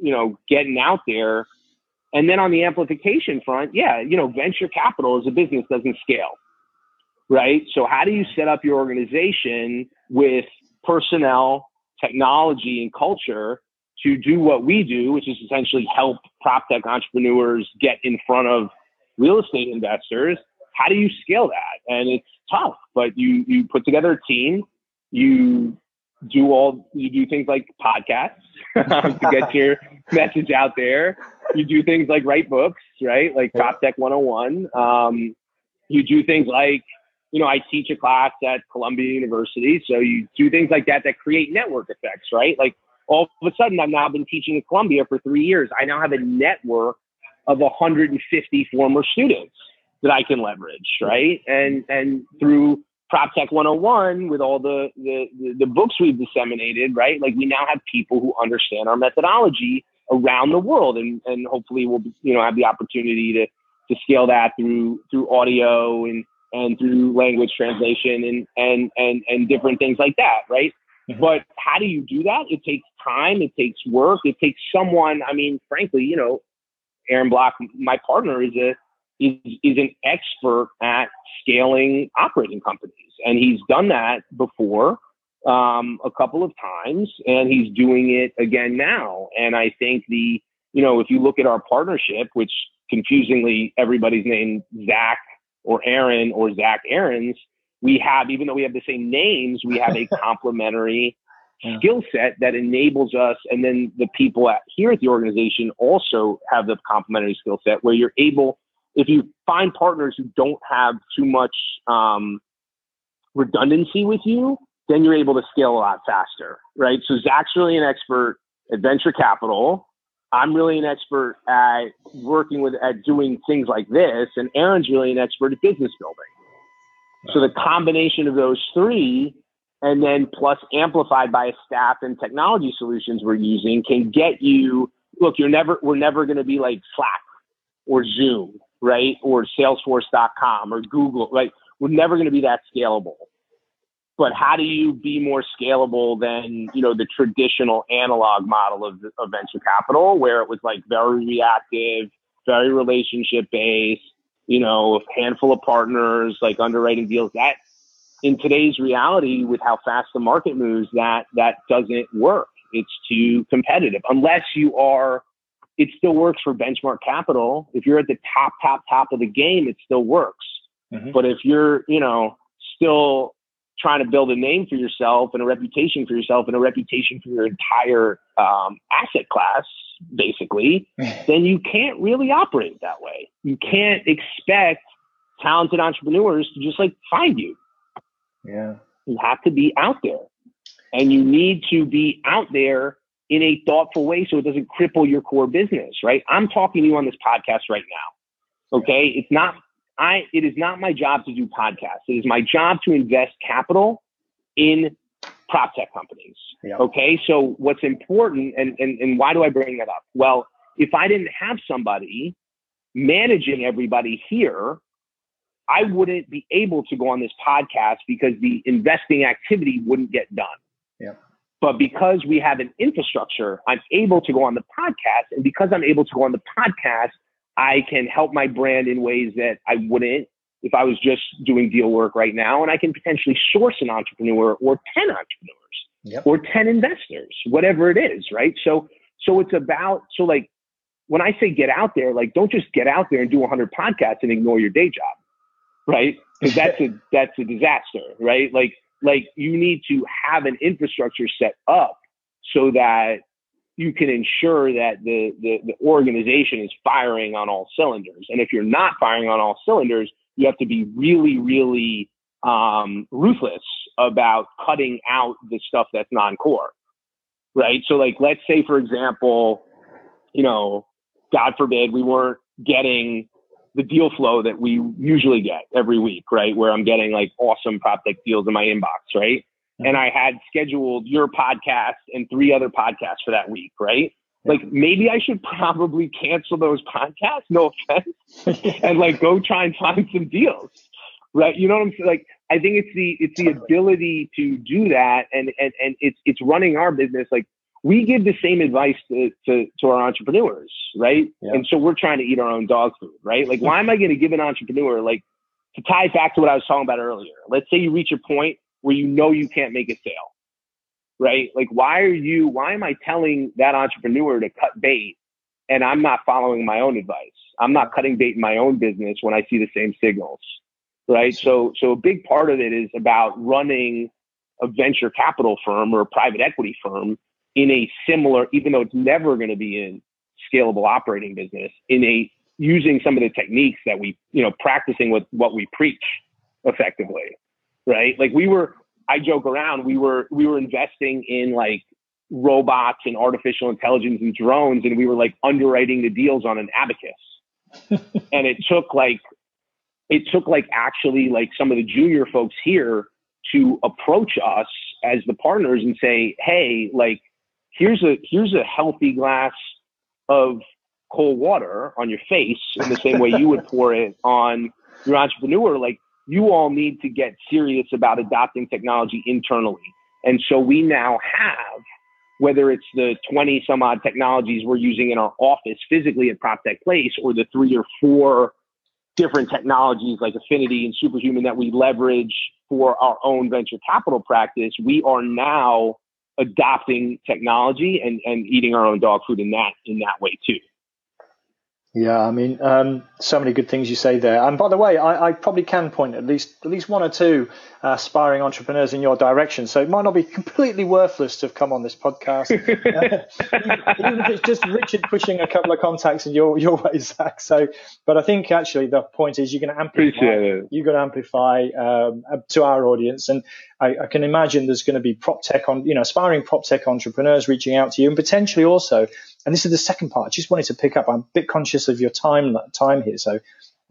you know, getting out there. And then on the amplification front, yeah, you know, venture capital as a business doesn't scale, right? So how do you set up your organization with personnel, technology, and culture to do what we do, which is essentially help prop tech entrepreneurs get in front of real estate investors. How do you scale that? And it's tough, but you you put together a team, you do all you do things like podcasts to get your message out there. You do things like write books, right? Like Prop Tech 101. Um, you do things like you know, I teach a class at Columbia University. So you do things like that that create network effects, right? Like all of a sudden I've now been teaching at Columbia for three years. I now have a network of 150 former students that I can leverage, right? And and through PropTech 101 with all the, the the books we've disseminated, right? Like we now have people who understand our methodology around the world, and and hopefully we'll you know have the opportunity to to scale that through through audio and and through language translation and and and and different things like that, right? Mm-hmm. But how do you do that? It takes time. It takes work. It takes someone. I mean, frankly, you know, Aaron Block, my partner, is a is, is an expert at scaling operating companies. And he's done that before um, a couple of times, and he's doing it again now. And I think the, you know, if you look at our partnership, which confusingly everybody's named Zach or Aaron or Zach Aarons, we have, even though we have the same names, we have a complementary yeah. skill set that enables us. And then the people at, here at the organization also have the complementary skill set where you're able, if you find partners who don't have too much um, redundancy with you, then you're able to scale a lot faster, right? So Zach's really an expert at venture capital. I'm really an expert at working with at doing things like this, and Aaron's really an expert at business building. So the combination of those three, and then plus amplified by a staff and technology solutions we're using, can get you. Look, you're never we're never going to be like Slack or Zoom, right, or Salesforce.com or Google, right? We're never going to be that scalable but how do you be more scalable than you know the traditional analog model of, of venture capital where it was like very reactive very relationship based you know a handful of partners like underwriting deals that in today's reality with how fast the market moves that that doesn't work. It's too competitive. Unless you are it still works for benchmark capital. If you're at the top top top of the game it still works. Mm-hmm. but if you're you know still trying to build a name for yourself and a reputation for yourself and a reputation for your entire um, asset class, basically, then you can't really operate that way. You can't expect talented entrepreneurs to just like find you. Yeah. You have to be out there. And you need to be out there in a thoughtful way so it doesn't cripple your core business, right? I'm talking to you on this podcast right now. Okay. It's not I it is not my job to do podcasts. It is my job to invest capital in prop tech companies. Yep. Okay. So what's important and, and, and why do I bring that up? Well, if I didn't have somebody managing everybody here, I wouldn't be able to go on this podcast because the investing activity wouldn't get done. Yep. But because we have an infrastructure, I'm able to go on the podcast. And because I'm able to go on the podcast, I can help my brand in ways that I wouldn't if I was just doing deal work right now. And I can potentially source an entrepreneur or 10 entrepreneurs yep. or 10 investors, whatever it is, right? So, so it's about, so like when I say get out there, like don't just get out there and do 100 podcasts and ignore your day job, right? Because that's a, that's a disaster, right? Like, like you need to have an infrastructure set up so that you can ensure that the, the, the organization is firing on all cylinders. And if you're not firing on all cylinders, you have to be really, really um, ruthless about cutting out the stuff that's non-core, right? So, like, let's say, for example, you know, God forbid, we weren't getting the deal flow that we usually get every week, right? Where I'm getting like awesome prop tech deals in my inbox, right? and I had scheduled your podcast and three other podcasts for that week, right? Like maybe I should probably cancel those podcasts, no offense, and like go try and find some deals. Right. You know what I'm saying? Like I think it's the it's the ability to do that and and, and it's it's running our business like we give the same advice to, to, to our entrepreneurs, right? Yeah. And so we're trying to eat our own dog food, right? Like, why am I going to give an entrepreneur, like, to tie it back to what I was talking about earlier? Let's say you reach a point where you know you can't make a sale, right? Like, why are you, why am I telling that entrepreneur to cut bait and I'm not following my own advice? I'm not cutting bait in my own business when I see the same signals, right? So, so a big part of it is about running a venture capital firm or a private equity firm in a similar, even though it's never going to be in scalable operating business, in a using some of the techniques that we, you know, practicing with what we preach effectively right? Like we were, I joke around, we were, we were investing in like robots and artificial intelligence and drones, and we were like underwriting the deals on an abacus. and it took like, it took like actually like some of the junior folks here to approach us as the partners and say, hey, like, here's a here's a healthy glass of cold water on your face in the same way you would pour it on your entrepreneur. Like, you all need to get serious about adopting technology internally. And so we now have, whether it's the 20 some odd technologies we're using in our office physically at PropTech Place or the three or four different technologies like Affinity and Superhuman that we leverage for our own venture capital practice, we are now adopting technology and, and eating our own dog food in that in that way too. Yeah, I mean, um, so many good things you say there. And by the way, I, I, probably can point at least at least one or two uh, aspiring entrepreneurs in your direction. So it might not be completely worthless to have come on this podcast, even if it's just Richard pushing a couple of contacts in your your way, Zach. So, but I think actually the point is you're going to amplify. You're going to amplify um, to our audience, and I, I, can imagine there's going to be prop tech on you know aspiring prop tech entrepreneurs reaching out to you, and potentially also and this is the second part. I just wanted to pick up. I'm a bit conscious of your time time here, so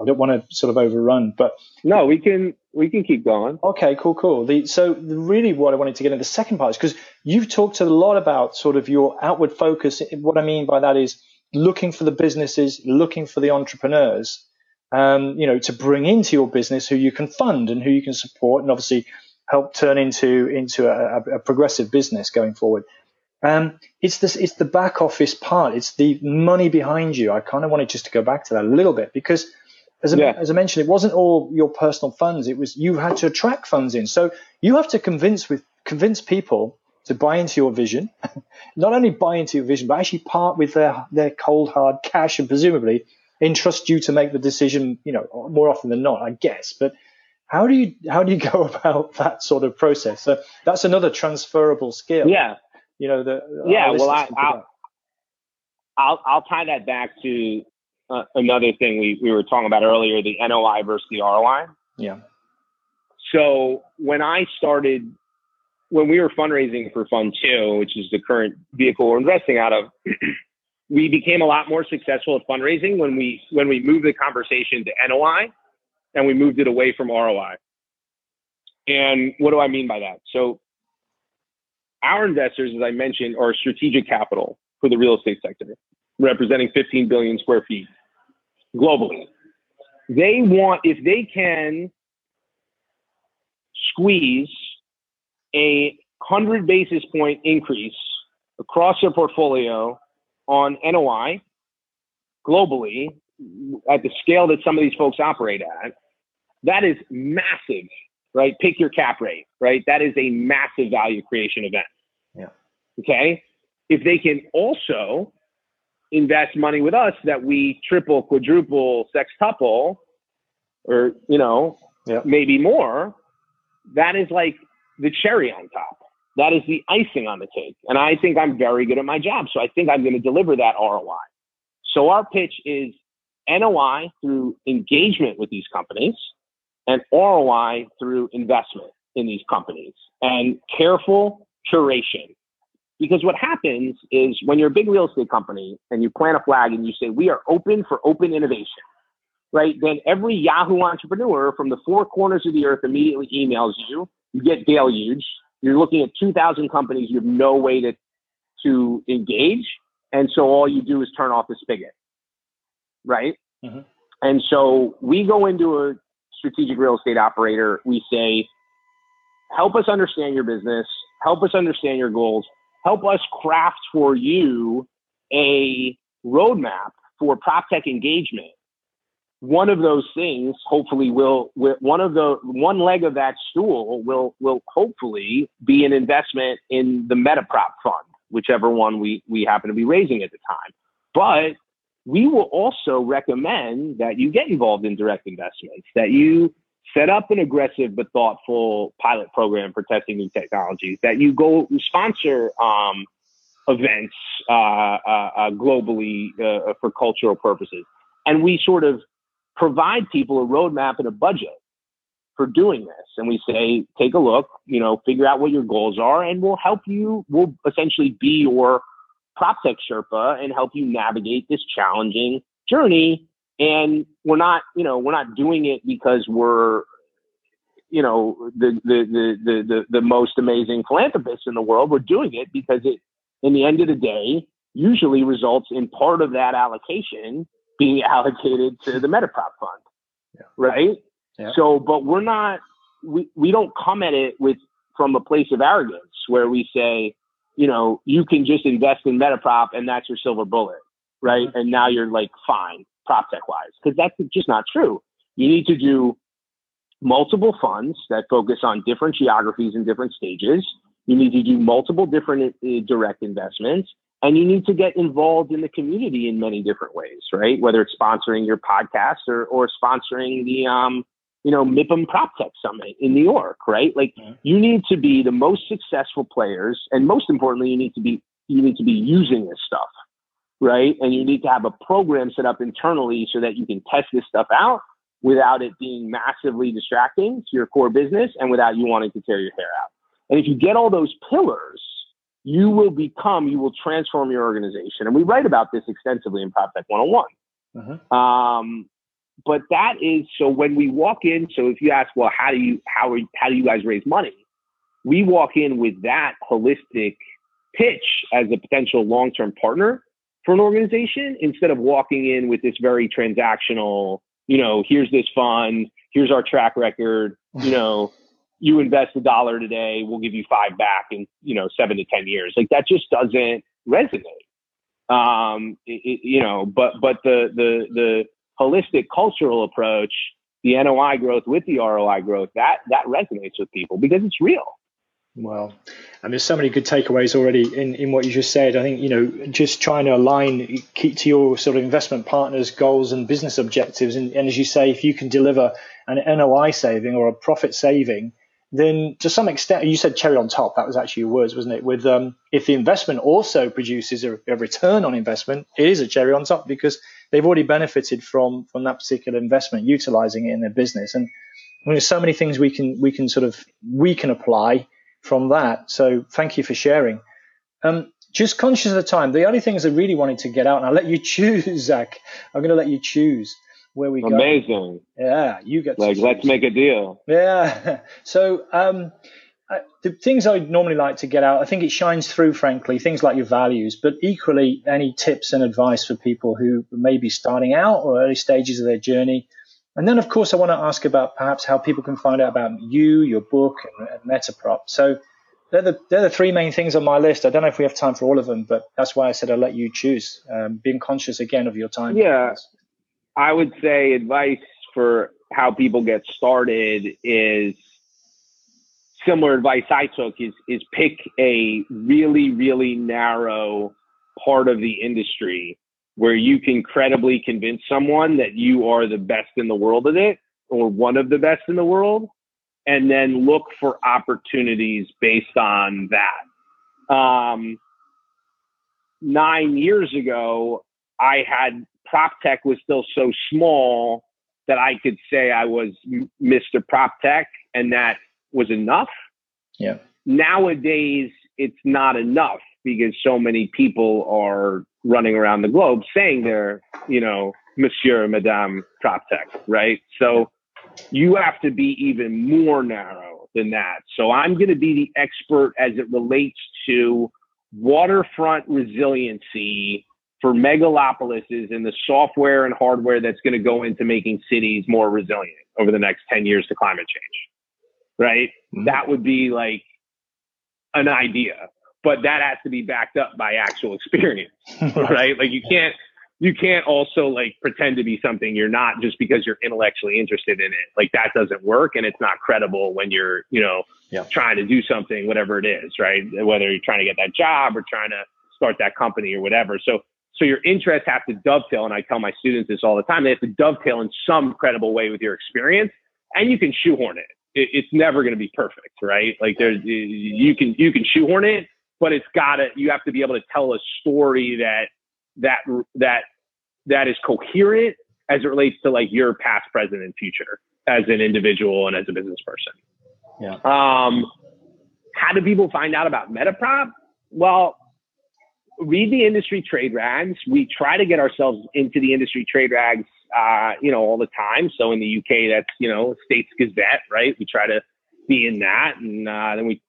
I don't want to sort of overrun. But no, we can we can keep going. Okay, cool, cool. The, so really, what I wanted to get into the second part is because you've talked a lot about sort of your outward focus. What I mean by that is looking for the businesses, looking for the entrepreneurs, um, you know, to bring into your business who you can fund and who you can support, and obviously help turn into into a, a progressive business going forward. Um, it's this, it's the back office part. It's the money behind you. I kind of wanted just to go back to that a little bit because, as I, yeah. as I mentioned, it wasn't all your personal funds. It was you had to attract funds in. So you have to convince with convince people to buy into your vision. Not only buy into your vision, but actually part with their their cold hard cash and presumably entrust you to make the decision. You know, more often than not, I guess. But how do you how do you go about that sort of process? So that's another transferable skill. Yeah you know the yeah well I, I'll, I'll I'll tie that back to uh, another thing we, we were talking about earlier the NOI versus the ROI yeah. So when I started when we were fundraising for Fund Two which is the current vehicle we're investing out of we became a lot more successful at fundraising when we when we moved the conversation to NOI and we moved it away from ROI and what do I mean by that? So our investors, as I mentioned, are strategic capital for the real estate sector, representing 15 billion square feet globally. They want, if they can squeeze a 100 basis point increase across their portfolio on NOI globally at the scale that some of these folks operate at, that is massive, right? Pick your cap rate, right? That is a massive value creation event. Yeah. Okay. If they can also invest money with us that we triple, quadruple, sextuple, or you know, yeah. maybe more, that is like the cherry on top. That is the icing on the cake. And I think I'm very good at my job. So I think I'm going to deliver that ROI. So our pitch is NOI through engagement with these companies and ROI through investment in these companies and careful curation. Because what happens is when you're a big real estate company and you plant a flag and you say, we are open for open innovation, right? Then every Yahoo entrepreneur from the four corners of the earth immediately emails you. You get deluged. You're looking at 2,000 companies. You have no way to, to engage. And so all you do is turn off the spigot, right? Mm-hmm. And so we go into a strategic real estate operator. We say, help us understand your business help us understand your goals, help us craft for you a roadmap for prop tech engagement. One of those things, hopefully, will, one of the one leg of that stool will will hopefully be an investment in the MetaProp fund, whichever one we we happen to be raising at the time. But we will also recommend that you get involved in direct investments, that you set up an aggressive but thoughtful pilot program for testing new technologies, that you go sponsor um, events uh, uh, uh, globally uh, for cultural purposes. And we sort of provide people a roadmap and a budget for doing this. And we say, take a look, you know, figure out what your goals are, and we'll help you. We'll essentially be your prop tech Sherpa and help you navigate this challenging journey and we're not you know we're not doing it because we're you know the the the the the, the most amazing philanthropists in the world we're doing it because it in the end of the day usually results in part of that allocation being allocated to the metaprop fund yeah. right yeah. so but we're not we, we don't come at it with from a place of arrogance where we say you know you can just invest in metaprop and that's your silver bullet right mm-hmm. and now you're like fine prop tech wise, because that's just not true. You need to do multiple funds that focus on different geographies and different stages. You need to do multiple different uh, direct investments and you need to get involved in the community in many different ways, right? Whether it's sponsoring your podcast or, or sponsoring the, um, you know, MIPIM PropTech Summit in New York, right? Like mm-hmm. you need to be the most successful players. And most importantly, you need to be, you need to be using this stuff, right? And you need to have a program set up internally so that you can test this stuff out without it being massively distracting to your core business and without you wanting to tear your hair out. And if you get all those pillars, you will become, you will transform your organization. And we write about this extensively in PropTech 101. Uh-huh. Um, but that is so when we walk in. So if you ask, well, how do you how are how do you guys raise money? We walk in with that holistic pitch as a potential long term partner for an organization instead of walking in with this very transactional. You know, here's this fund, here's our track record. You know, you invest a dollar today, we'll give you five back in, you know, seven to 10 years. Like that just doesn't resonate. Um, it, it, you know, but, but the, the, the holistic cultural approach, the NOI growth with the ROI growth, that, that resonates with people because it's real. Well, and there's so many good takeaways already in, in what you just said. I think, you know, just trying to align keep to your sort of investment partners' goals and business objectives. And, and as you say, if you can deliver an NOI saving or a profit saving, then to some extent, you said cherry on top. That was actually your words, wasn't it? With um, if the investment also produces a, a, return on investment, it is a cherry on top because they've already benefited from from that particular investment, utilizing it in their business. And there's so many things we can we can sort of we can apply from that. So thank you for sharing. Um, just conscious of the time, the only things I really wanted to get out, and I'll let you choose, Zach. I'm going to let you choose where we Amazing. go. Amazing. Yeah, you get like let's make a deal. Yeah. So um, the things I'd normally like to get out, I think it shines through, frankly, things like your values, but equally any tips and advice for people who may be starting out or early stages of their journey. And then, of course, I want to ask about perhaps how people can find out about you, your book, and, and Metaprop. So they're the, they're the three main things on my list. I don't know if we have time for all of them, but that's why I said I'll let you choose, um, being conscious again of your time. Yeah. I would say advice for how people get started is similar advice I took is is pick a really really narrow part of the industry where you can credibly convince someone that you are the best in the world at it or one of the best in the world and then look for opportunities based on that um, nine years ago i had prop tech was still so small that I could say I was Mr. Prop Tech and that was enough. Yeah. Nowadays, it's not enough because so many people are running around the globe saying they're, you know, Monsieur, Madame Prop Tech, right? So you have to be even more narrow than that. So I'm going to be the expert as it relates to waterfront resiliency for megalopolises and the software and hardware that's going to go into making cities more resilient over the next 10 years to climate change. Right? Mm-hmm. That would be like an idea, but that has to be backed up by actual experience. right? Like you can't you can't also like pretend to be something you're not just because you're intellectually interested in it. Like that doesn't work and it's not credible when you're, you know, yeah. trying to do something, whatever it is, right? Whether you're trying to get that job or trying to start that company or whatever. So so your interests have to dovetail, and I tell my students this all the time. They have to dovetail in some credible way with your experience, and you can shoehorn it. It it's never going to be perfect, right? Like there's you can you can shoehorn it, but it's got to you have to be able to tell a story that that that that is coherent as it relates to like your past, present, and future as an individual and as a business person. Yeah. Um, how do people find out about Metaprop? Well, read the industry trade rags. We try to get ourselves into the industry trade rags, uh, you know, all the time. So in the UK, that's, you know, Estates Gazette, right? We try to be in that. And uh, then we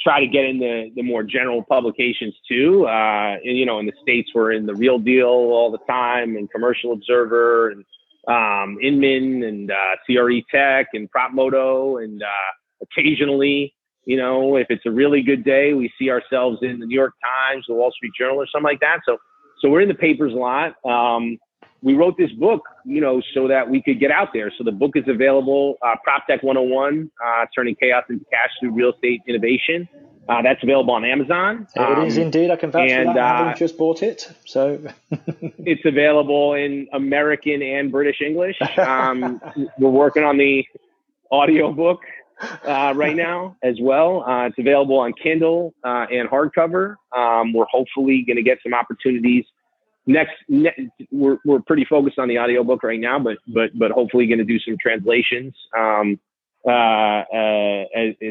try to get in the, the more general publications too. Uh, and, you know, in the States, we're in the Real Deal all the time and Commercial Observer and um, Inman and uh, CRE Tech and Propmodo and uh, occasionally you know, if it's a really good day, we see ourselves in the New York Times, the Wall Street Journal, or something like that. So, so we're in the papers a lot. Um, we wrote this book, you know, so that we could get out there. So the book is available, uh, PropTech 101, uh, turning chaos into cash through real estate innovation. Uh, that's available on Amazon. Um, it is um, indeed. I can vouch and, for that. I uh, just bought it, so it's available in American and British English. Um, we're working on the audio book uh, right now as well. Uh, it's available on Kindle uh, and hardcover. Um, we're hopefully going to get some opportunities next. Ne- we're we're pretty focused on the audiobook right now, but but but hopefully going to do some translations um, uh, uh,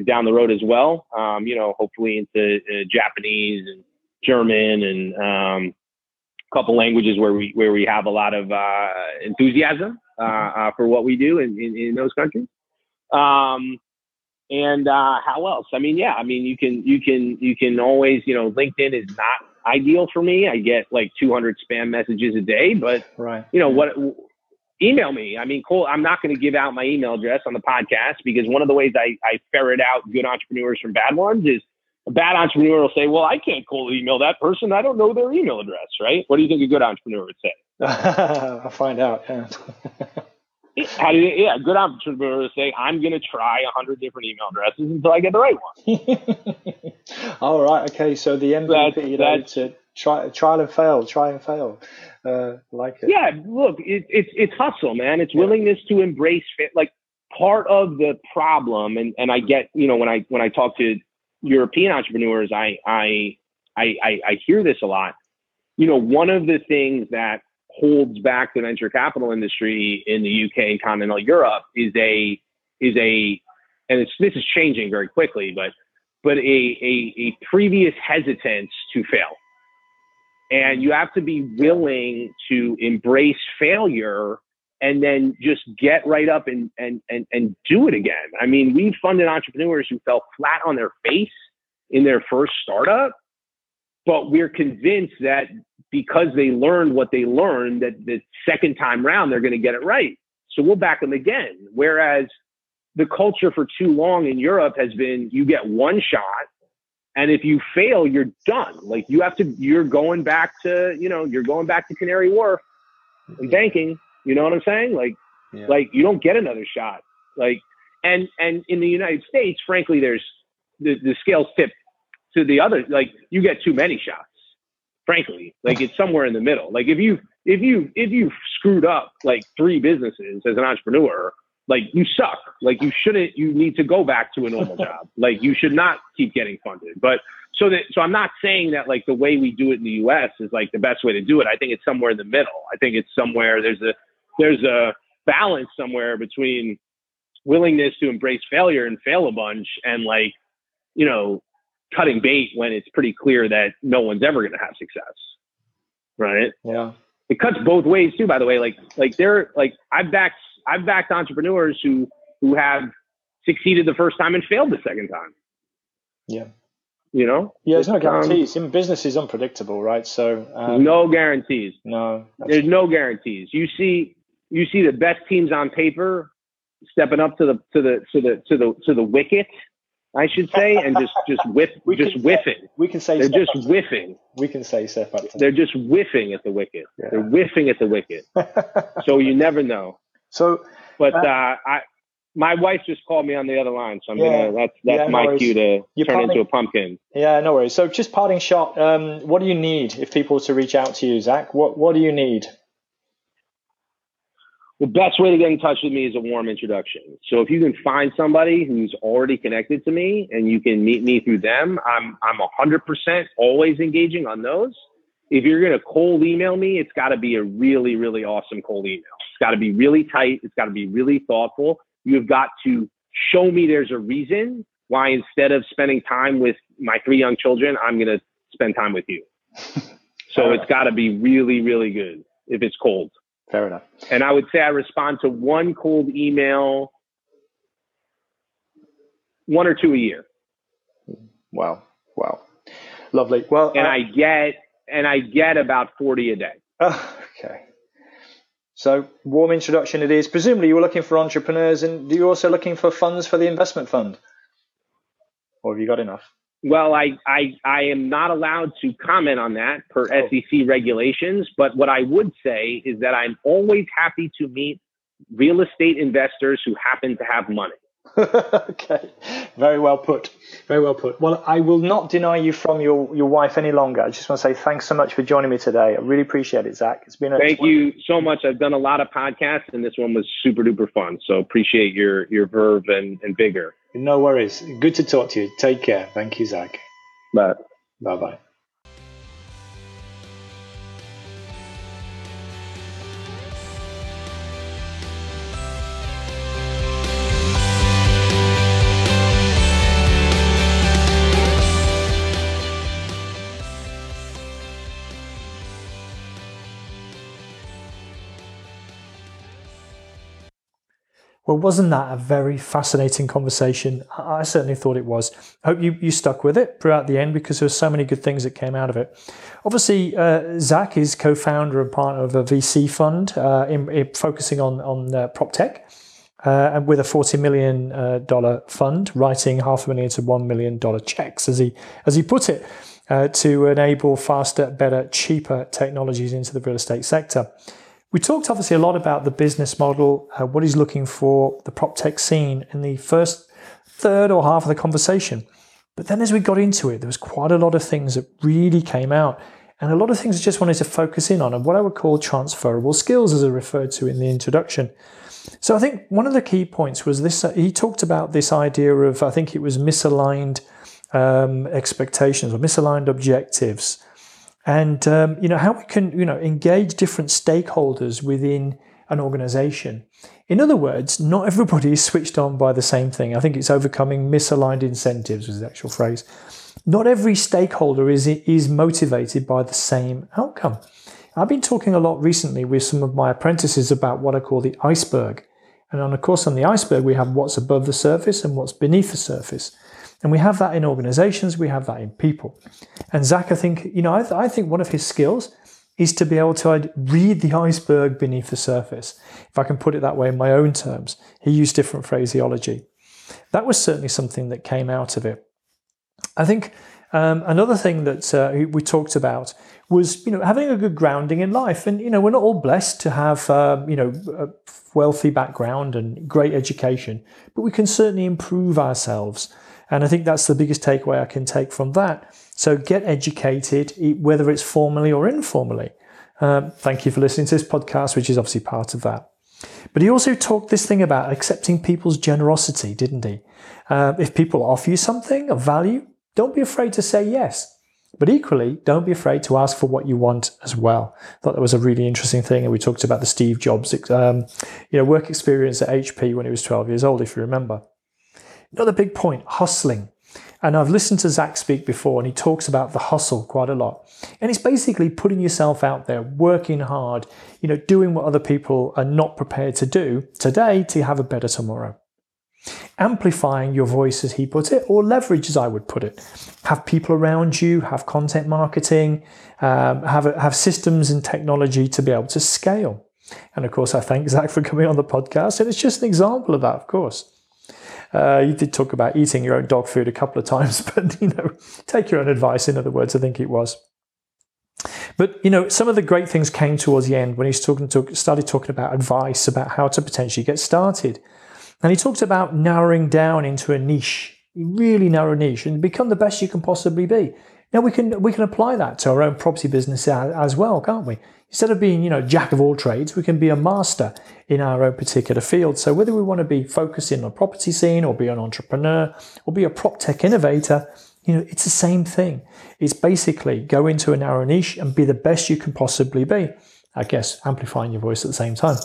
down the road as well. Um, you know, hopefully into uh, Japanese and German and um, a couple languages where we where we have a lot of enthusiasm for what we do in, in, in those countries. Um, and uh, how else? I mean, yeah, I mean, you can you can you can always you know LinkedIn is not ideal for me. I get like 200 spam messages a day, but right. you know what? Email me. I mean, cool. I'm not going to give out my email address on the podcast because one of the ways I, I ferret out good entrepreneurs from bad ones is a bad entrepreneur will say, "Well, I can't cold email that person. I don't know their email address." Right? What do you think a good entrepreneur would say? I'll find out. Yeah. How do you, yeah, good entrepreneur to say, I'm going to try a hundred different email addresses until I get the right one. All right. Okay. So the MVP, that's, you know, to try, trial and fail, try and fail. Uh, like it. Yeah. Look, it, it's, it's hustle, man. It's yeah. willingness to embrace fit. Like part of the problem. And, and I get, you know, when I, when I talk to European entrepreneurs, I, I, I, I, I hear this a lot. You know, one of the things that holds back the venture capital industry in the UK and continental Europe is a is a and this is changing very quickly, but but a, a, a previous hesitance to fail. And you have to be willing to embrace failure and then just get right up and, and, and, and do it again. I mean, we've funded entrepreneurs who fell flat on their face in their first startup, but we're convinced that because they learned what they learned that the second time round they're going to get it right. So we'll back them again. Whereas the culture for too long in Europe has been you get one shot and if you fail you're done. Like you have to you're going back to, you know, you're going back to Canary Wharf and banking, you know what I'm saying? Like yeah. like you don't get another shot. Like and and in the United States frankly there's the the scales tip to the other like you get too many shots frankly. Like it's somewhere in the middle. Like if you if you if you screwed up like three businesses as an entrepreneur, like you suck. Like you shouldn't you need to go back to a normal job. Like you should not keep getting funded. But so that so I'm not saying that like the way we do it in the US is like the best way to do it. I think it's somewhere in the middle. I think it's somewhere there's a there's a balance somewhere between willingness to embrace failure and fail a bunch and like you know cutting bait when it's pretty clear that no one's ever going to have success. Right. Yeah. It cuts both ways too, by the way. Like, like they're like, I've backed, I've backed entrepreneurs who, who have succeeded the first time and failed the second time. Yeah. You know? Yeah, there's no guarantees. Um, In business is unpredictable, right? So, um, no guarantees. No. There's no guarantees. You see, you see the best teams on paper stepping up to the, to the, to the, to the, to the wicket I should say, and just just whiff, we just whiffing. We can say they're just whiffing. We can say Seth Upton. They're just whiffing at the wicket. Yeah. They're whiffing at the wicket. so you never know. So, but uh, uh, I, my wife just called me on the other line, so I'm yeah, gonna. That's that's yeah, my no cue to You're turn parting, into a pumpkin. Yeah, no worries. So just parting shot. Um, what do you need if people to reach out to you, Zach? What What do you need? The best way to get in touch with me is a warm introduction. So if you can find somebody who's already connected to me and you can meet me through them, I'm I'm 100% always engaging on those. If you're going to cold email me, it's got to be a really really awesome cold email. It's got to be really tight, it's got to be really thoughtful. You've got to show me there's a reason why instead of spending time with my three young children, I'm going to spend time with you. So it's got to be really really good if it's cold. Fair enough. And I would say I respond to one cold email, one or two a year. Wow. Wow. Lovely. Well, and uh, I get, and I get about 40 a day. Oh, okay. So warm introduction it is. Presumably you were looking for entrepreneurs and do you're also looking for funds for the investment fund? Or have you got enough? Well, I, I, I am not allowed to comment on that per oh. SEC regulations, but what I would say is that I'm always happy to meet real estate investors who happen to have money. okay, very well put. Very well put. Well, I will not deny you from your, your wife any longer. I just want to say thanks so much for joining me today. I really appreciate it, Zach. It's been a thank you so much. I've done a lot of podcasts, and this one was super duper fun. So appreciate your your verve and, and vigor. No worries. Good to talk to you. Take care. Thank you, Zach. Bye. Bye bye. Well, wasn't that a very fascinating conversation? I certainly thought it was. I hope you, you stuck with it throughout the end because there were so many good things that came out of it. Obviously, uh, Zach is co founder and partner of a VC fund uh, in, in focusing on, on uh, prop tech. Uh, and with a forty million uh, dollar fund, writing half a million to one million dollar checks, as he as he put it, uh, to enable faster, better, cheaper technologies into the real estate sector. We talked obviously a lot about the business model, uh, what he's looking for, the prop tech scene in the first third or half of the conversation. But then as we got into it, there was quite a lot of things that really came out and a lot of things I just wanted to focus in on and what I would call transferable skills as I referred to in the introduction. So I think one of the key points was this, uh, he talked about this idea of, I think it was misaligned um, expectations or misaligned objectives and um, you know how we can you know engage different stakeholders within an organization. In other words, not everybody is switched on by the same thing. I think it's overcoming misaligned incentives was the actual phrase. Not every stakeholder is is motivated by the same outcome. I've been talking a lot recently with some of my apprentices about what I call the iceberg. And on, of course, on the iceberg, we have what's above the surface and what's beneath the surface. And we have that in organizations, we have that in people. And Zach, I think, you know, I, th- I think one of his skills is to be able to read the iceberg beneath the surface. If I can put it that way in my own terms, he used different phraseology. That was certainly something that came out of it. I think um, another thing that uh, we talked about was, you know, having a good grounding in life. And, you know, we're not all blessed to have, uh, you know, a wealthy background and great education, but we can certainly improve ourselves and I think that's the biggest takeaway I can take from that. So get educated, whether it's formally or informally. Um, thank you for listening to this podcast, which is obviously part of that. But he also talked this thing about accepting people's generosity, didn't he? Uh, if people offer you something of value, don't be afraid to say yes. But equally, don't be afraid to ask for what you want as well. I thought that was a really interesting thing. And we talked about the Steve Jobs, um, you know, work experience at HP when he was 12 years old, if you remember. Another big point hustling. And I've listened to Zach speak before, and he talks about the hustle quite a lot. And it's basically putting yourself out there, working hard, you know, doing what other people are not prepared to do today to have a better tomorrow. Amplifying your voice, as he put it, or leverage, as I would put it. Have people around you, have content marketing, um, have, have systems and technology to be able to scale. And of course, I thank Zach for coming on the podcast. And it's just an example of that, of course. Uh, you did talk about eating your own dog food a couple of times, but you know, take your own advice. In other words, I think it was. But you know, some of the great things came towards the end when he talking started talking about advice about how to potentially get started, and he talked about narrowing down into a niche, really narrow niche, and become the best you can possibly be. Now we can we can apply that to our own property business as well, can't we? Instead of being, you know, jack of all trades, we can be a master in our own particular field. So whether we want to be focusing on the property scene or be an entrepreneur or be a prop tech innovator, you know, it's the same thing. It's basically go into a narrow niche and be the best you can possibly be. I guess amplifying your voice at the same time.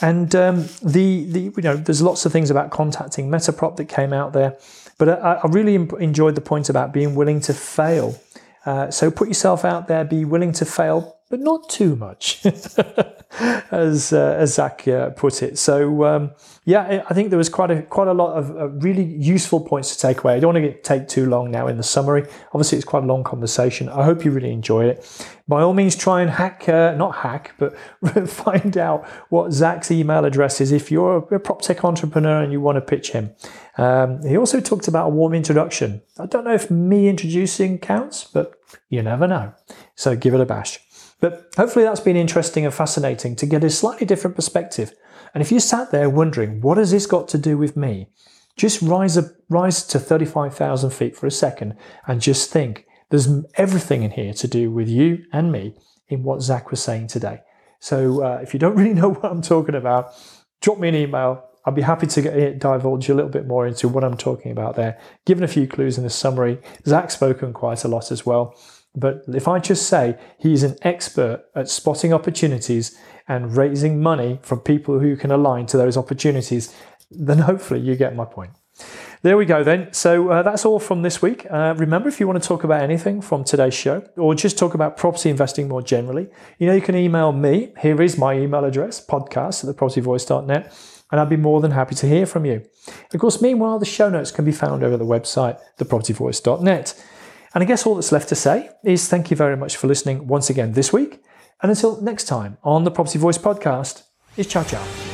And um, the the you know, there's lots of things about contacting Metaprop that came out there, but I, I really enjoyed the point about being willing to fail. Uh, so put yourself out there, be willing to fail, but not too much, as uh, as Zach uh, put it. So um, yeah, I think there was quite a quite a lot of uh, really useful points to take away. I don't want to get, take too long now in the summary. Obviously, it's quite a long conversation. I hope you really enjoyed it. By all means, try and hack, uh, not hack, but find out what Zach's email address is if you're a prop tech entrepreneur and you want to pitch him. Um, he also talked about a warm introduction. I don't know if me introducing counts, but you never know. So give it a bash. But hopefully that's been interesting and fascinating to get a slightly different perspective. And if you sat there wondering, what has this got to do with me? Just rise, up, rise to 35,000 feet for a second and just think there's everything in here to do with you and me in what Zach was saying today. So uh, if you don't really know what I'm talking about, drop me an email. I'll be happy to get, divulge a little bit more into what I'm talking about there. Given a few clues in the summary, Zach's spoken quite a lot as well. But if I just say he's an expert at spotting opportunities and raising money from people who can align to those opportunities, then hopefully you get my point. There we go then. So uh, that's all from this week. Uh, remember, if you want to talk about anything from today's show or just talk about property investing more generally, you know, you can email me. Here is my email address, podcast at thepropertyvoice.net, and I'd be more than happy to hear from you. Of course, meanwhile, the show notes can be found over the website, thepropertyvoice.net. And I guess all that's left to say is thank you very much for listening once again this week. And until next time on the Property Voice podcast, is ciao ciao.